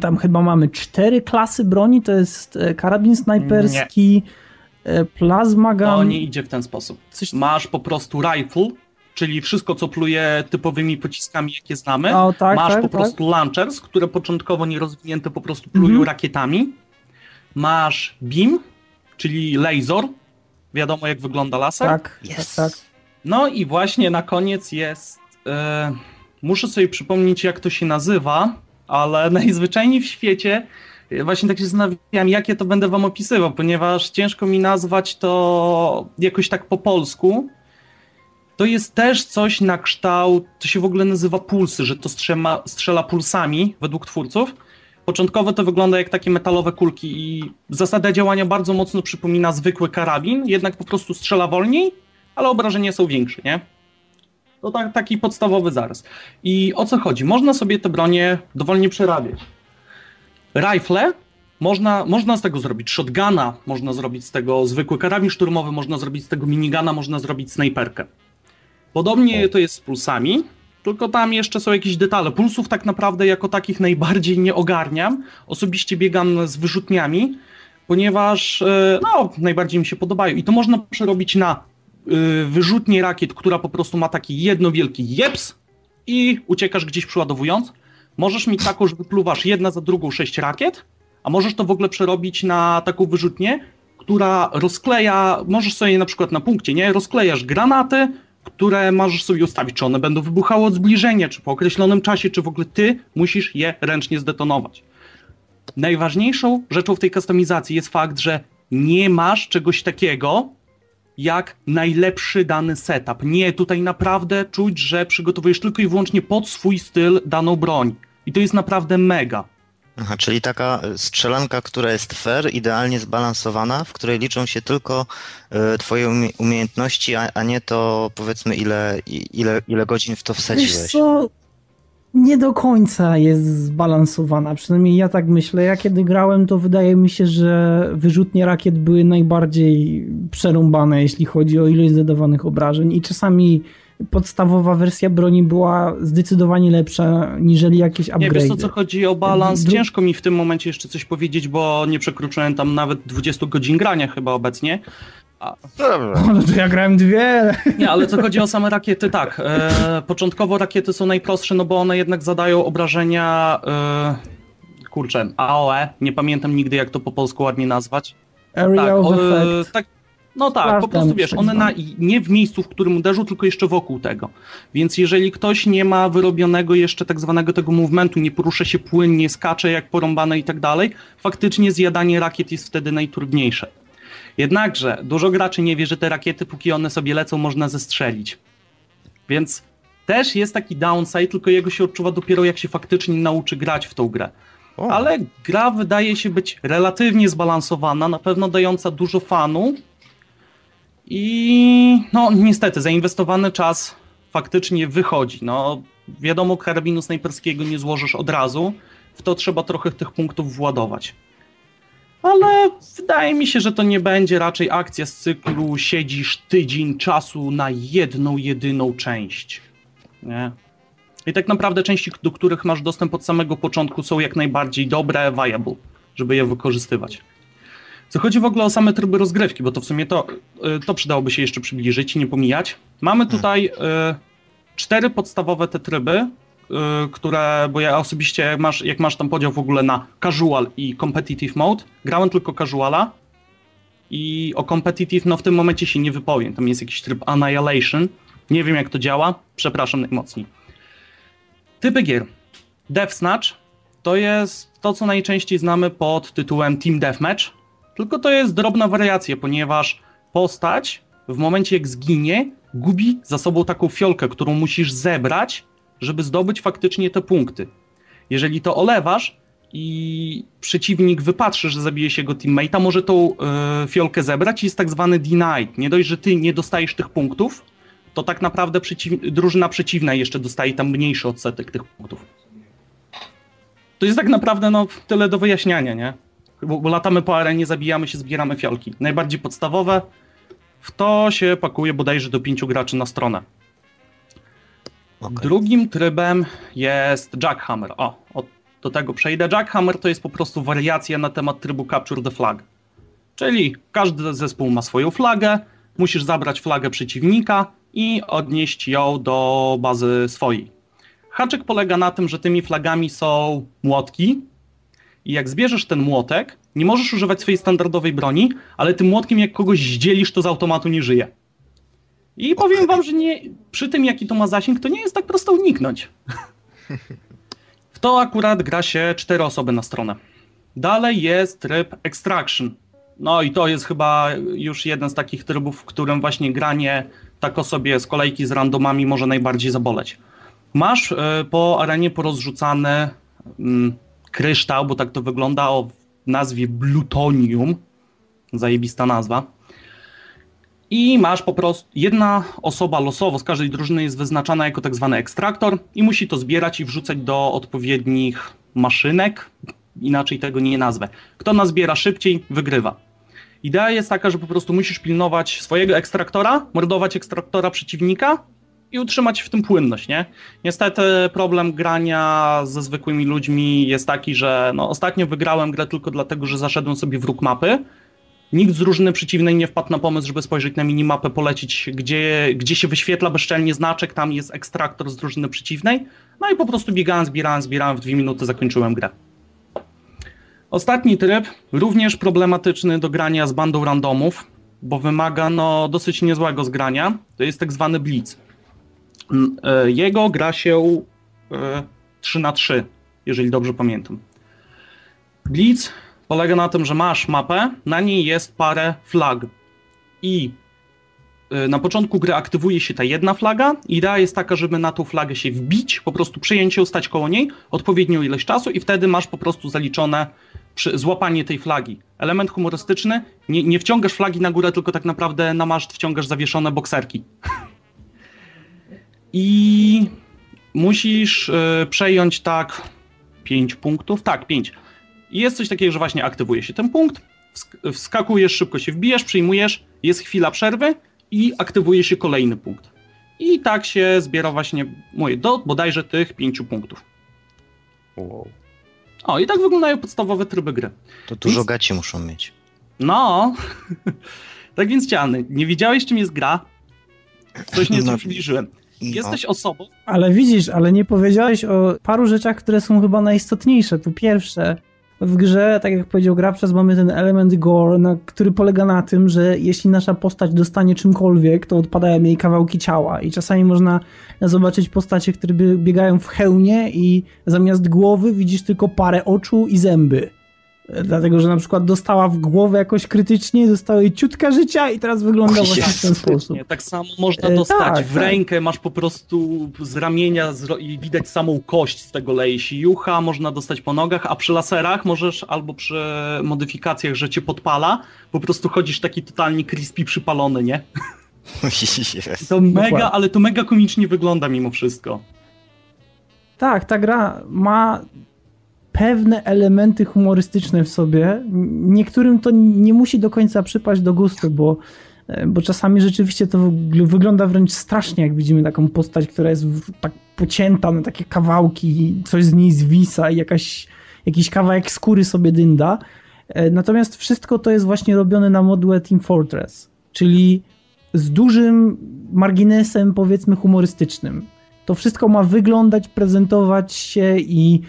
tam chyba mamy cztery klasy broni, to jest e, karabin snajperski, Nie Plasma gun. To nie idzie w ten sposób. Coś... Masz po prostu rifle, czyli wszystko, co pluje typowymi pociskami, jakie znamy. O, tak, Masz tak, po tak. prostu launchers, które początkowo nierozwinięte po prostu plują mhm. rakietami. Masz beam, czyli laser. Wiadomo, jak wygląda laser. Tak, yes. tak, tak. No i właśnie na koniec jest. Yy, muszę sobie przypomnieć, jak to się nazywa, ale najzwyczajniej w świecie właśnie tak się zastanawiam, jakie to będę wam opisywał, ponieważ ciężko mi nazwać to jakoś tak po polsku. To jest też coś na kształt, to się w ogóle nazywa pulsy, że to strzema, strzela pulsami według twórców. Początkowo to wygląda jak takie metalowe kulki i zasada działania bardzo mocno przypomina zwykły karabin, jednak po prostu strzela wolniej, ale obrażenia są większe, nie? To tak, taki podstawowy zarys. I o co chodzi? Można sobie te bronie dowolnie przerabiać. Rifle można, można z tego zrobić shotguna, można zrobić z tego zwykły karabin szturmowy, można zrobić z tego minigana, można zrobić snajperkę. Podobnie to jest z pulsami, tylko tam jeszcze są jakieś detale. Pulsów tak naprawdę jako takich najbardziej nie ogarniam. Osobiście biegam z wyrzutniami, ponieważ e, no, najbardziej mi się podobają. I to można przerobić na y, wyrzutnię rakiet, która po prostu ma taki jedno wielki jeps i uciekasz gdzieś przeładowując. Możesz mieć taką, że wypluwasz jedna za drugą sześć rakiet, a możesz to w ogóle przerobić na taką wyrzutnię, która rozkleja, możesz sobie na przykład na punkcie, nie? Rozklejasz granaty, które możesz sobie ustawić, czy one będą wybuchały od zbliżenia, czy po określonym czasie, czy w ogóle ty musisz je ręcznie zdetonować. Najważniejszą rzeczą w tej kustomizacji jest fakt, że nie masz czegoś takiego jak najlepszy dany setup. Nie, tutaj naprawdę czuć, że przygotowujesz tylko i wyłącznie pod swój styl daną broń. I to jest naprawdę mega. Aha, czyli taka strzelanka, która jest fair, idealnie zbalansowana, w której liczą się tylko y, twoje umie umiejętności, a, a, nie to powiedzmy ile, ile, ile godzin w to wsadziłeś. Wiesz co? Nie do końca jest zbalansowana, przynajmniej ja tak myślę. Ja kiedy grałem, to wydaje mi się, że wyrzutnie rakiet były najbardziej przerąbane, jeśli chodzi o ilość zadawanych obrażeń i czasami podstawowa wersja broni była zdecydowanie lepsza niżeli jakieś upgrade. Nie, wiesz o co chodzi o balans? Ciężko mi w tym momencie jeszcze coś powiedzieć, bo nie przekroczyłem tam nawet 20 godzin grania chyba obecnie. A... Dobrze. No to ja grałem dwie. Nie, ale co chodzi o same rakiety, tak. E, początkowo rakiety są najprostsze, no bo one jednak zadają obrażenia. E, kurczę, AOE. Nie pamiętam nigdy, jak to po polsku ładnie nazwać. Area tak, of effect. tak, no tak, po prostu wiesz, one na, nie w miejscu, w którym uderzył, tylko jeszcze wokół tego. Więc jeżeli ktoś nie ma wyrobionego jeszcze tak zwanego tego movementu, nie porusza się płynnie, skacze jak porąbane i tak dalej, faktycznie zjadanie rakiet jest wtedy najtrudniejsze. Jednakże dużo graczy nie wie, że te rakiety, póki one sobie lecą, można zestrzelić. Więc też jest taki downside, tylko jego się odczuwa dopiero jak się faktycznie nauczy grać w tą grę. O. Ale gra wydaje się być relatywnie zbalansowana, na pewno dająca dużo fanu, i no niestety, zainwestowany czas faktycznie wychodzi. No, wiadomo, karabinu snajperskiego nie złożysz od razu, w to trzeba trochę tych punktów władować. Ale wydaje mi się, że to nie będzie raczej akcja z cyklu siedzisz tydzień czasu na jedną, jedyną część. Nie? I tak naprawdę części, do których masz dostęp od samego początku są jak najbardziej dobre, viable, żeby je wykorzystywać. Co chodzi w ogóle o same tryby rozgrywki, bo to w sumie to, y, to przydałoby się jeszcze przybliżyć i nie pomijać. Mamy tutaj y, cztery podstawowe te tryby, które, bo ja osobiście, jak masz, jak masz tam podział w ogóle na casual i competitive mode, grałem tylko casuala i o competitive no w tym momencie się nie wypowiem. Tam jest jakiś tryb annihilation. Nie wiem jak to działa, przepraszam najmocniej. Typy gier. Death Snatch to jest to, co najczęściej znamy pod tytułem Team Deathmatch, tylko to jest drobna wariacja, ponieważ postać w momencie jak zginie, gubi za sobą taką fiolkę, którą musisz zebrać, żeby zdobyć faktycznie te punkty. Jeżeli to olewasz i przeciwnik wypatrzy, że zabije się jego teammate'a, może tą yy, fiolkę zebrać i jest tak zwany denied. Nie dość, że ty nie dostajesz tych punktów, to tak naprawdę przeciw drużyna przeciwna jeszcze dostaje tam mniejszy odsetek tych punktów. To jest tak naprawdę no, tyle do wyjaśniania, nie? bo, bo latamy po arenie, zabijamy się, zbieramy fiolki. Najbardziej podstawowe, w to się pakuje bodajże do pięciu graczy na stronę. Okay. Drugim trybem jest Jackhammer. O, o, do tego przejdę. Jackhammer to jest po prostu wariacja na temat trybu Capture the Flag. Czyli każdy zespół ma swoją flagę, musisz zabrać flagę przeciwnika i odnieść ją do bazy swojej. Haczyk polega na tym, że tymi flagami są młotki, i jak zbierzesz ten młotek, nie możesz używać swojej standardowej broni, ale tym młotkiem jak kogoś zdzielisz, to z automatu nie żyje. I powiem wam, że nie, przy tym jaki to ma zasięg, to nie jest tak prosto uniknąć. W to akurat gra się cztery osoby na stronę. Dalej jest tryb Extraction. No i to jest chyba już jeden z takich trybów, w którym właśnie granie tak o sobie z kolejki z randomami może najbardziej zaboleć. Masz y, po arenie porozrzucane y, kryształ, bo tak to wygląda, o nazwie Blutonium. Zajebista nazwa. I masz po prostu, jedna osoba losowo z każdej drużyny jest wyznaczana jako tak zwany ekstraktor i musi to zbierać i wrzucać do odpowiednich maszynek. Inaczej tego nie nazwę. Kto nazbiera szybciej, wygrywa. Idea jest taka, że po prostu musisz pilnować swojego ekstraktora, mordować ekstraktora przeciwnika i utrzymać w tym płynność, nie? Niestety problem grania ze zwykłymi ludźmi jest taki, że no, ostatnio wygrałem grę tylko dlatego, że zaszedłem sobie w róg mapy. Nikt z drużyny przeciwnej nie wpadł na pomysł, żeby spojrzeć na minimapę, polecić, gdzie, gdzie się wyświetla bezczelnie znaczek, tam jest ekstraktor z drużyny przeciwnej. No i po prostu biegałem, zbierałem, zbierałem, w dwie minuty zakończyłem grę. Ostatni tryb, również problematyczny do grania z bandą randomów, bo wymaga no, dosyć niezłego zgrania. To jest tak zwany blitz. E, Jego gra się e, 3 na 3, jeżeli dobrze pamiętam. Blitz polega na tym, że masz mapę, na niej jest parę flag. I e, na początku gry aktywuje się ta jedna flaga. Idea jest taka, żeby na tą flagę się wbić, po prostu przyjąć ją, stać koło niej odpowiednią ilość czasu i wtedy masz po prostu zaliczone złapanie tej flagi. Element humorystyczny, nie, nie wciągasz flagi na górę, tylko tak naprawdę na maszt wciągasz zawieszone bokserki. I musisz y, przejąć tak 5 punktów. Tak, 5. I jest coś takiego, że właśnie aktywuje się ten punkt, wsk- wskakujesz, szybko się wbijesz, przyjmujesz, jest chwila przerwy i aktywuje się kolejny punkt. I tak się zbiera właśnie, mówię, do bodajże tych 5 punktów. Wow. O, i tak wyglądają podstawowe tryby gry. To dużo Więc- gaci muszą mieć. No, tak więc Ciany, nie wiedziałeś czym jest gra? Coś nie No. przybliżyłem. Jesteś osobą, Ale widzisz, ale nie powiedziałeś o paru rzeczach, które są chyba najistotniejsze. Po pierwsze, w grze, tak jak powiedział Grabczas, mamy ten element gore, na, który polega na tym, że jeśli nasza postać dostanie czymkolwiek, to odpadają jej kawałki ciała i czasami można zobaczyć postacie, które bie- biegają w hełmie i zamiast głowy widzisz tylko parę oczu i zęby. Dlatego, że na przykład dostała w głowę jakoś krytycznie, została jej ciutka życia i teraz wygląda właśnie w ten sposób. tak samo można E, dostać tak, w tak. rękę, masz po prostu z ramienia i widać samą kość z tego leje się jucha, można dostać po nogach, a przy laserach możesz albo przy modyfikacjach, że cię podpala, po prostu chodzisz taki totalnie crispy przypalony, nie? Jest. To mega, Dokładnie. ale to mega komicznie wygląda mimo wszystko. Tak, ta gra ma pewne elementy humorystyczne w sobie. Niektórym to nie musi do końca przypaść do gustu, bo, e, bo czasami rzeczywiście to wygl- wygląda wręcz strasznie, jak widzimy taką postać, która jest tak pocięta na takie kawałki, coś z niej zwisa i jakaś, jakiś kawałek skóry sobie dynda. E, Natomiast wszystko to jest właśnie robione na modłę Team Fortress, czyli z dużym marginesem, powiedzmy, humorystycznym. To wszystko ma wyglądać, prezentować się i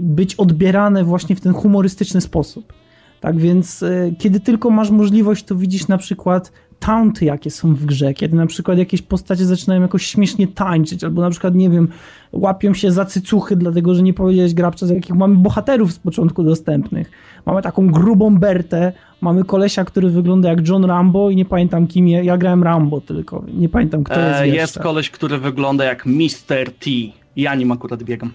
być odbierane właśnie w ten humorystyczny sposób. Tak więc, e, kiedy tylko masz możliwość, to widzisz na przykład taunty, jakie są w grze, kiedy na przykład jakieś postacie zaczynają jakoś śmiesznie tańczyć, albo na przykład, nie wiem, łapią się za cycuchy, dlatego że nie powiedziałeś grabcza, z jakich mamy bohaterów z początku dostępnych. Mamy taką grubą Bertę, mamy kolesia, który wygląda jak John Rambo i nie pamiętam kim, ja, ja grałem Rambo tylko, nie pamiętam kto jest E, jeszcze. jest koleś, który wygląda jak Mr. T. Ja nim akurat biegam.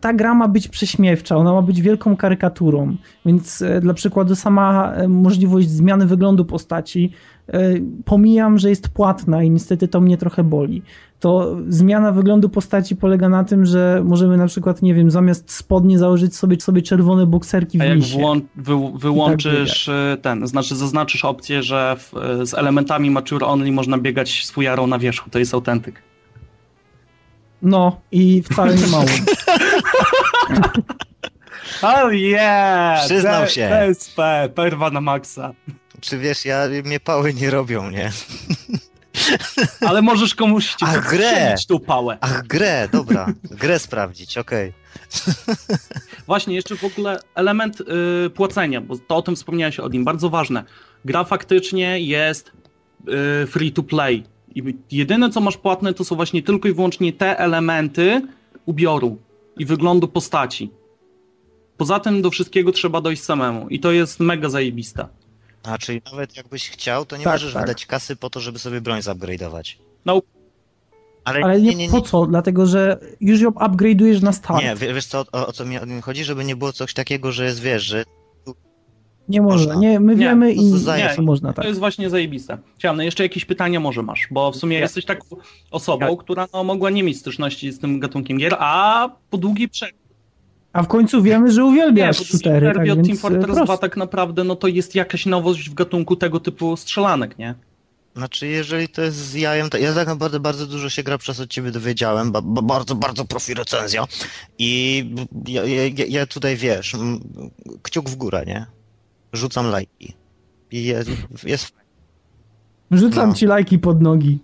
Ta gra ma być prześmiewcza, ona ma być wielką karykaturą, więc e, dla przykładu sama e, możliwość zmiany wyglądu postaci, e, pomijam, że jest płatna i niestety to mnie trochę boli. To zmiana wyglądu postaci polega na tym, że możemy na przykład, nie wiem, zamiast spodnie założyć sobie, sobie czerwone bokserki w A jak misie. włą- wy- wyłączysz tak ten, znaczy zaznaczysz opcję, że w, z elementami Mature Only można biegać z fujarą na wierzchu, to jest autentyk. No i wcale nie mało. Oh yeah! Przyznał D- się. DSP, perwa na maksa. Czy wiesz, ja, mnie pały nie robią, nie? Ale możesz komuś ci A, grę! tą pałę. Ach, grę, dobra. Grę sprawdzić, okej. Właśnie, jeszcze w ogóle element y, płacenia, bo to o tym wspomniałeś o nim, bardzo ważne. Gra faktycznie jest y, free to play. I jedyne co masz płatne to są właśnie tylko i wyłącznie te elementy ubioru i wyglądu postaci. Poza tym do wszystkiego trzeba dojść samemu i to jest mega zajebiste. A, czyli nawet jakbyś chciał, to nie Tak, możesz tak. wydać kasy po to, żeby sobie broń zupgrade'ować. No, Ale, Ale nie, po co? Dlatego, że już ją upgrade'ujesz na start. Nie, wie- wiesz co, o, o co mi chodzi, żeby nie było coś takiego, że jest, wiesz, że Nie może. Można. Nie, my Nie, wiemy to i nie, nie, co można tak. to jest właśnie zajebiste. Chciałem, no jeszcze jakieś pytania może masz, bo w sumie jesteś taką osobą, która no, mogła nie mieć styczności z tym gatunkiem gier, a po długiej przerwie A w końcu wiemy, że Nie, uwielbiasz bo shootery, tak od Team Fortress prosto. 2 tak naprawdę no to jest jakaś nowość w gatunku tego typu strzelanek, nie? Znaczy, jeżeli to jest z jajem, to ja tak naprawdę bardzo dużo się gra przez od ciebie dowiedziałem, ba, ba, bardzo, bardzo profi recenzja i ja, ja, ja tutaj, wiesz, kciuk w górę, nie? Rzucam lajki. I jest, jest Rzucam No. ci lajki pod nogi.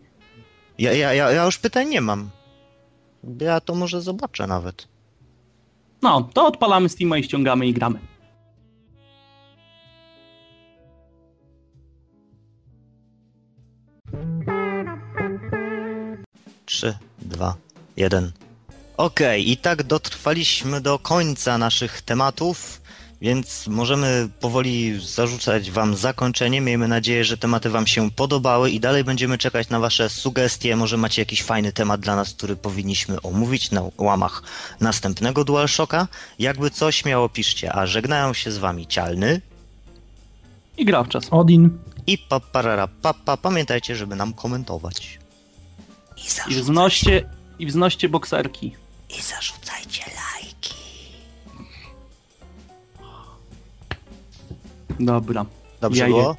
ja, ja, ja, ja już pytań nie mam. Ja to może zobaczę nawet. No, to odpalamy Steama i ściągamy i gramy. Trzy, dwa, jeden. Okej, i tak dotrwaliśmy do końca naszych tematów, więc możemy powoli zarzucać Wam zakończenie. Miejmy nadzieję, że tematy Wam się podobały i dalej będziemy czekać na Wasze sugestie. Może macie jakiś fajny temat dla nas, który powinniśmy omówić na łamach następnego DualShocka. Jakby coś miało, piszcie. A żegnają się z Wami Cialny I gra w czas. Odin. i Paparara Papa. Pamiętajcie, żeby nam komentować. I, I wznoście, i wznoście bokserki. i zarzucajcie lajki. Dobra. Dobrze Ja je- było?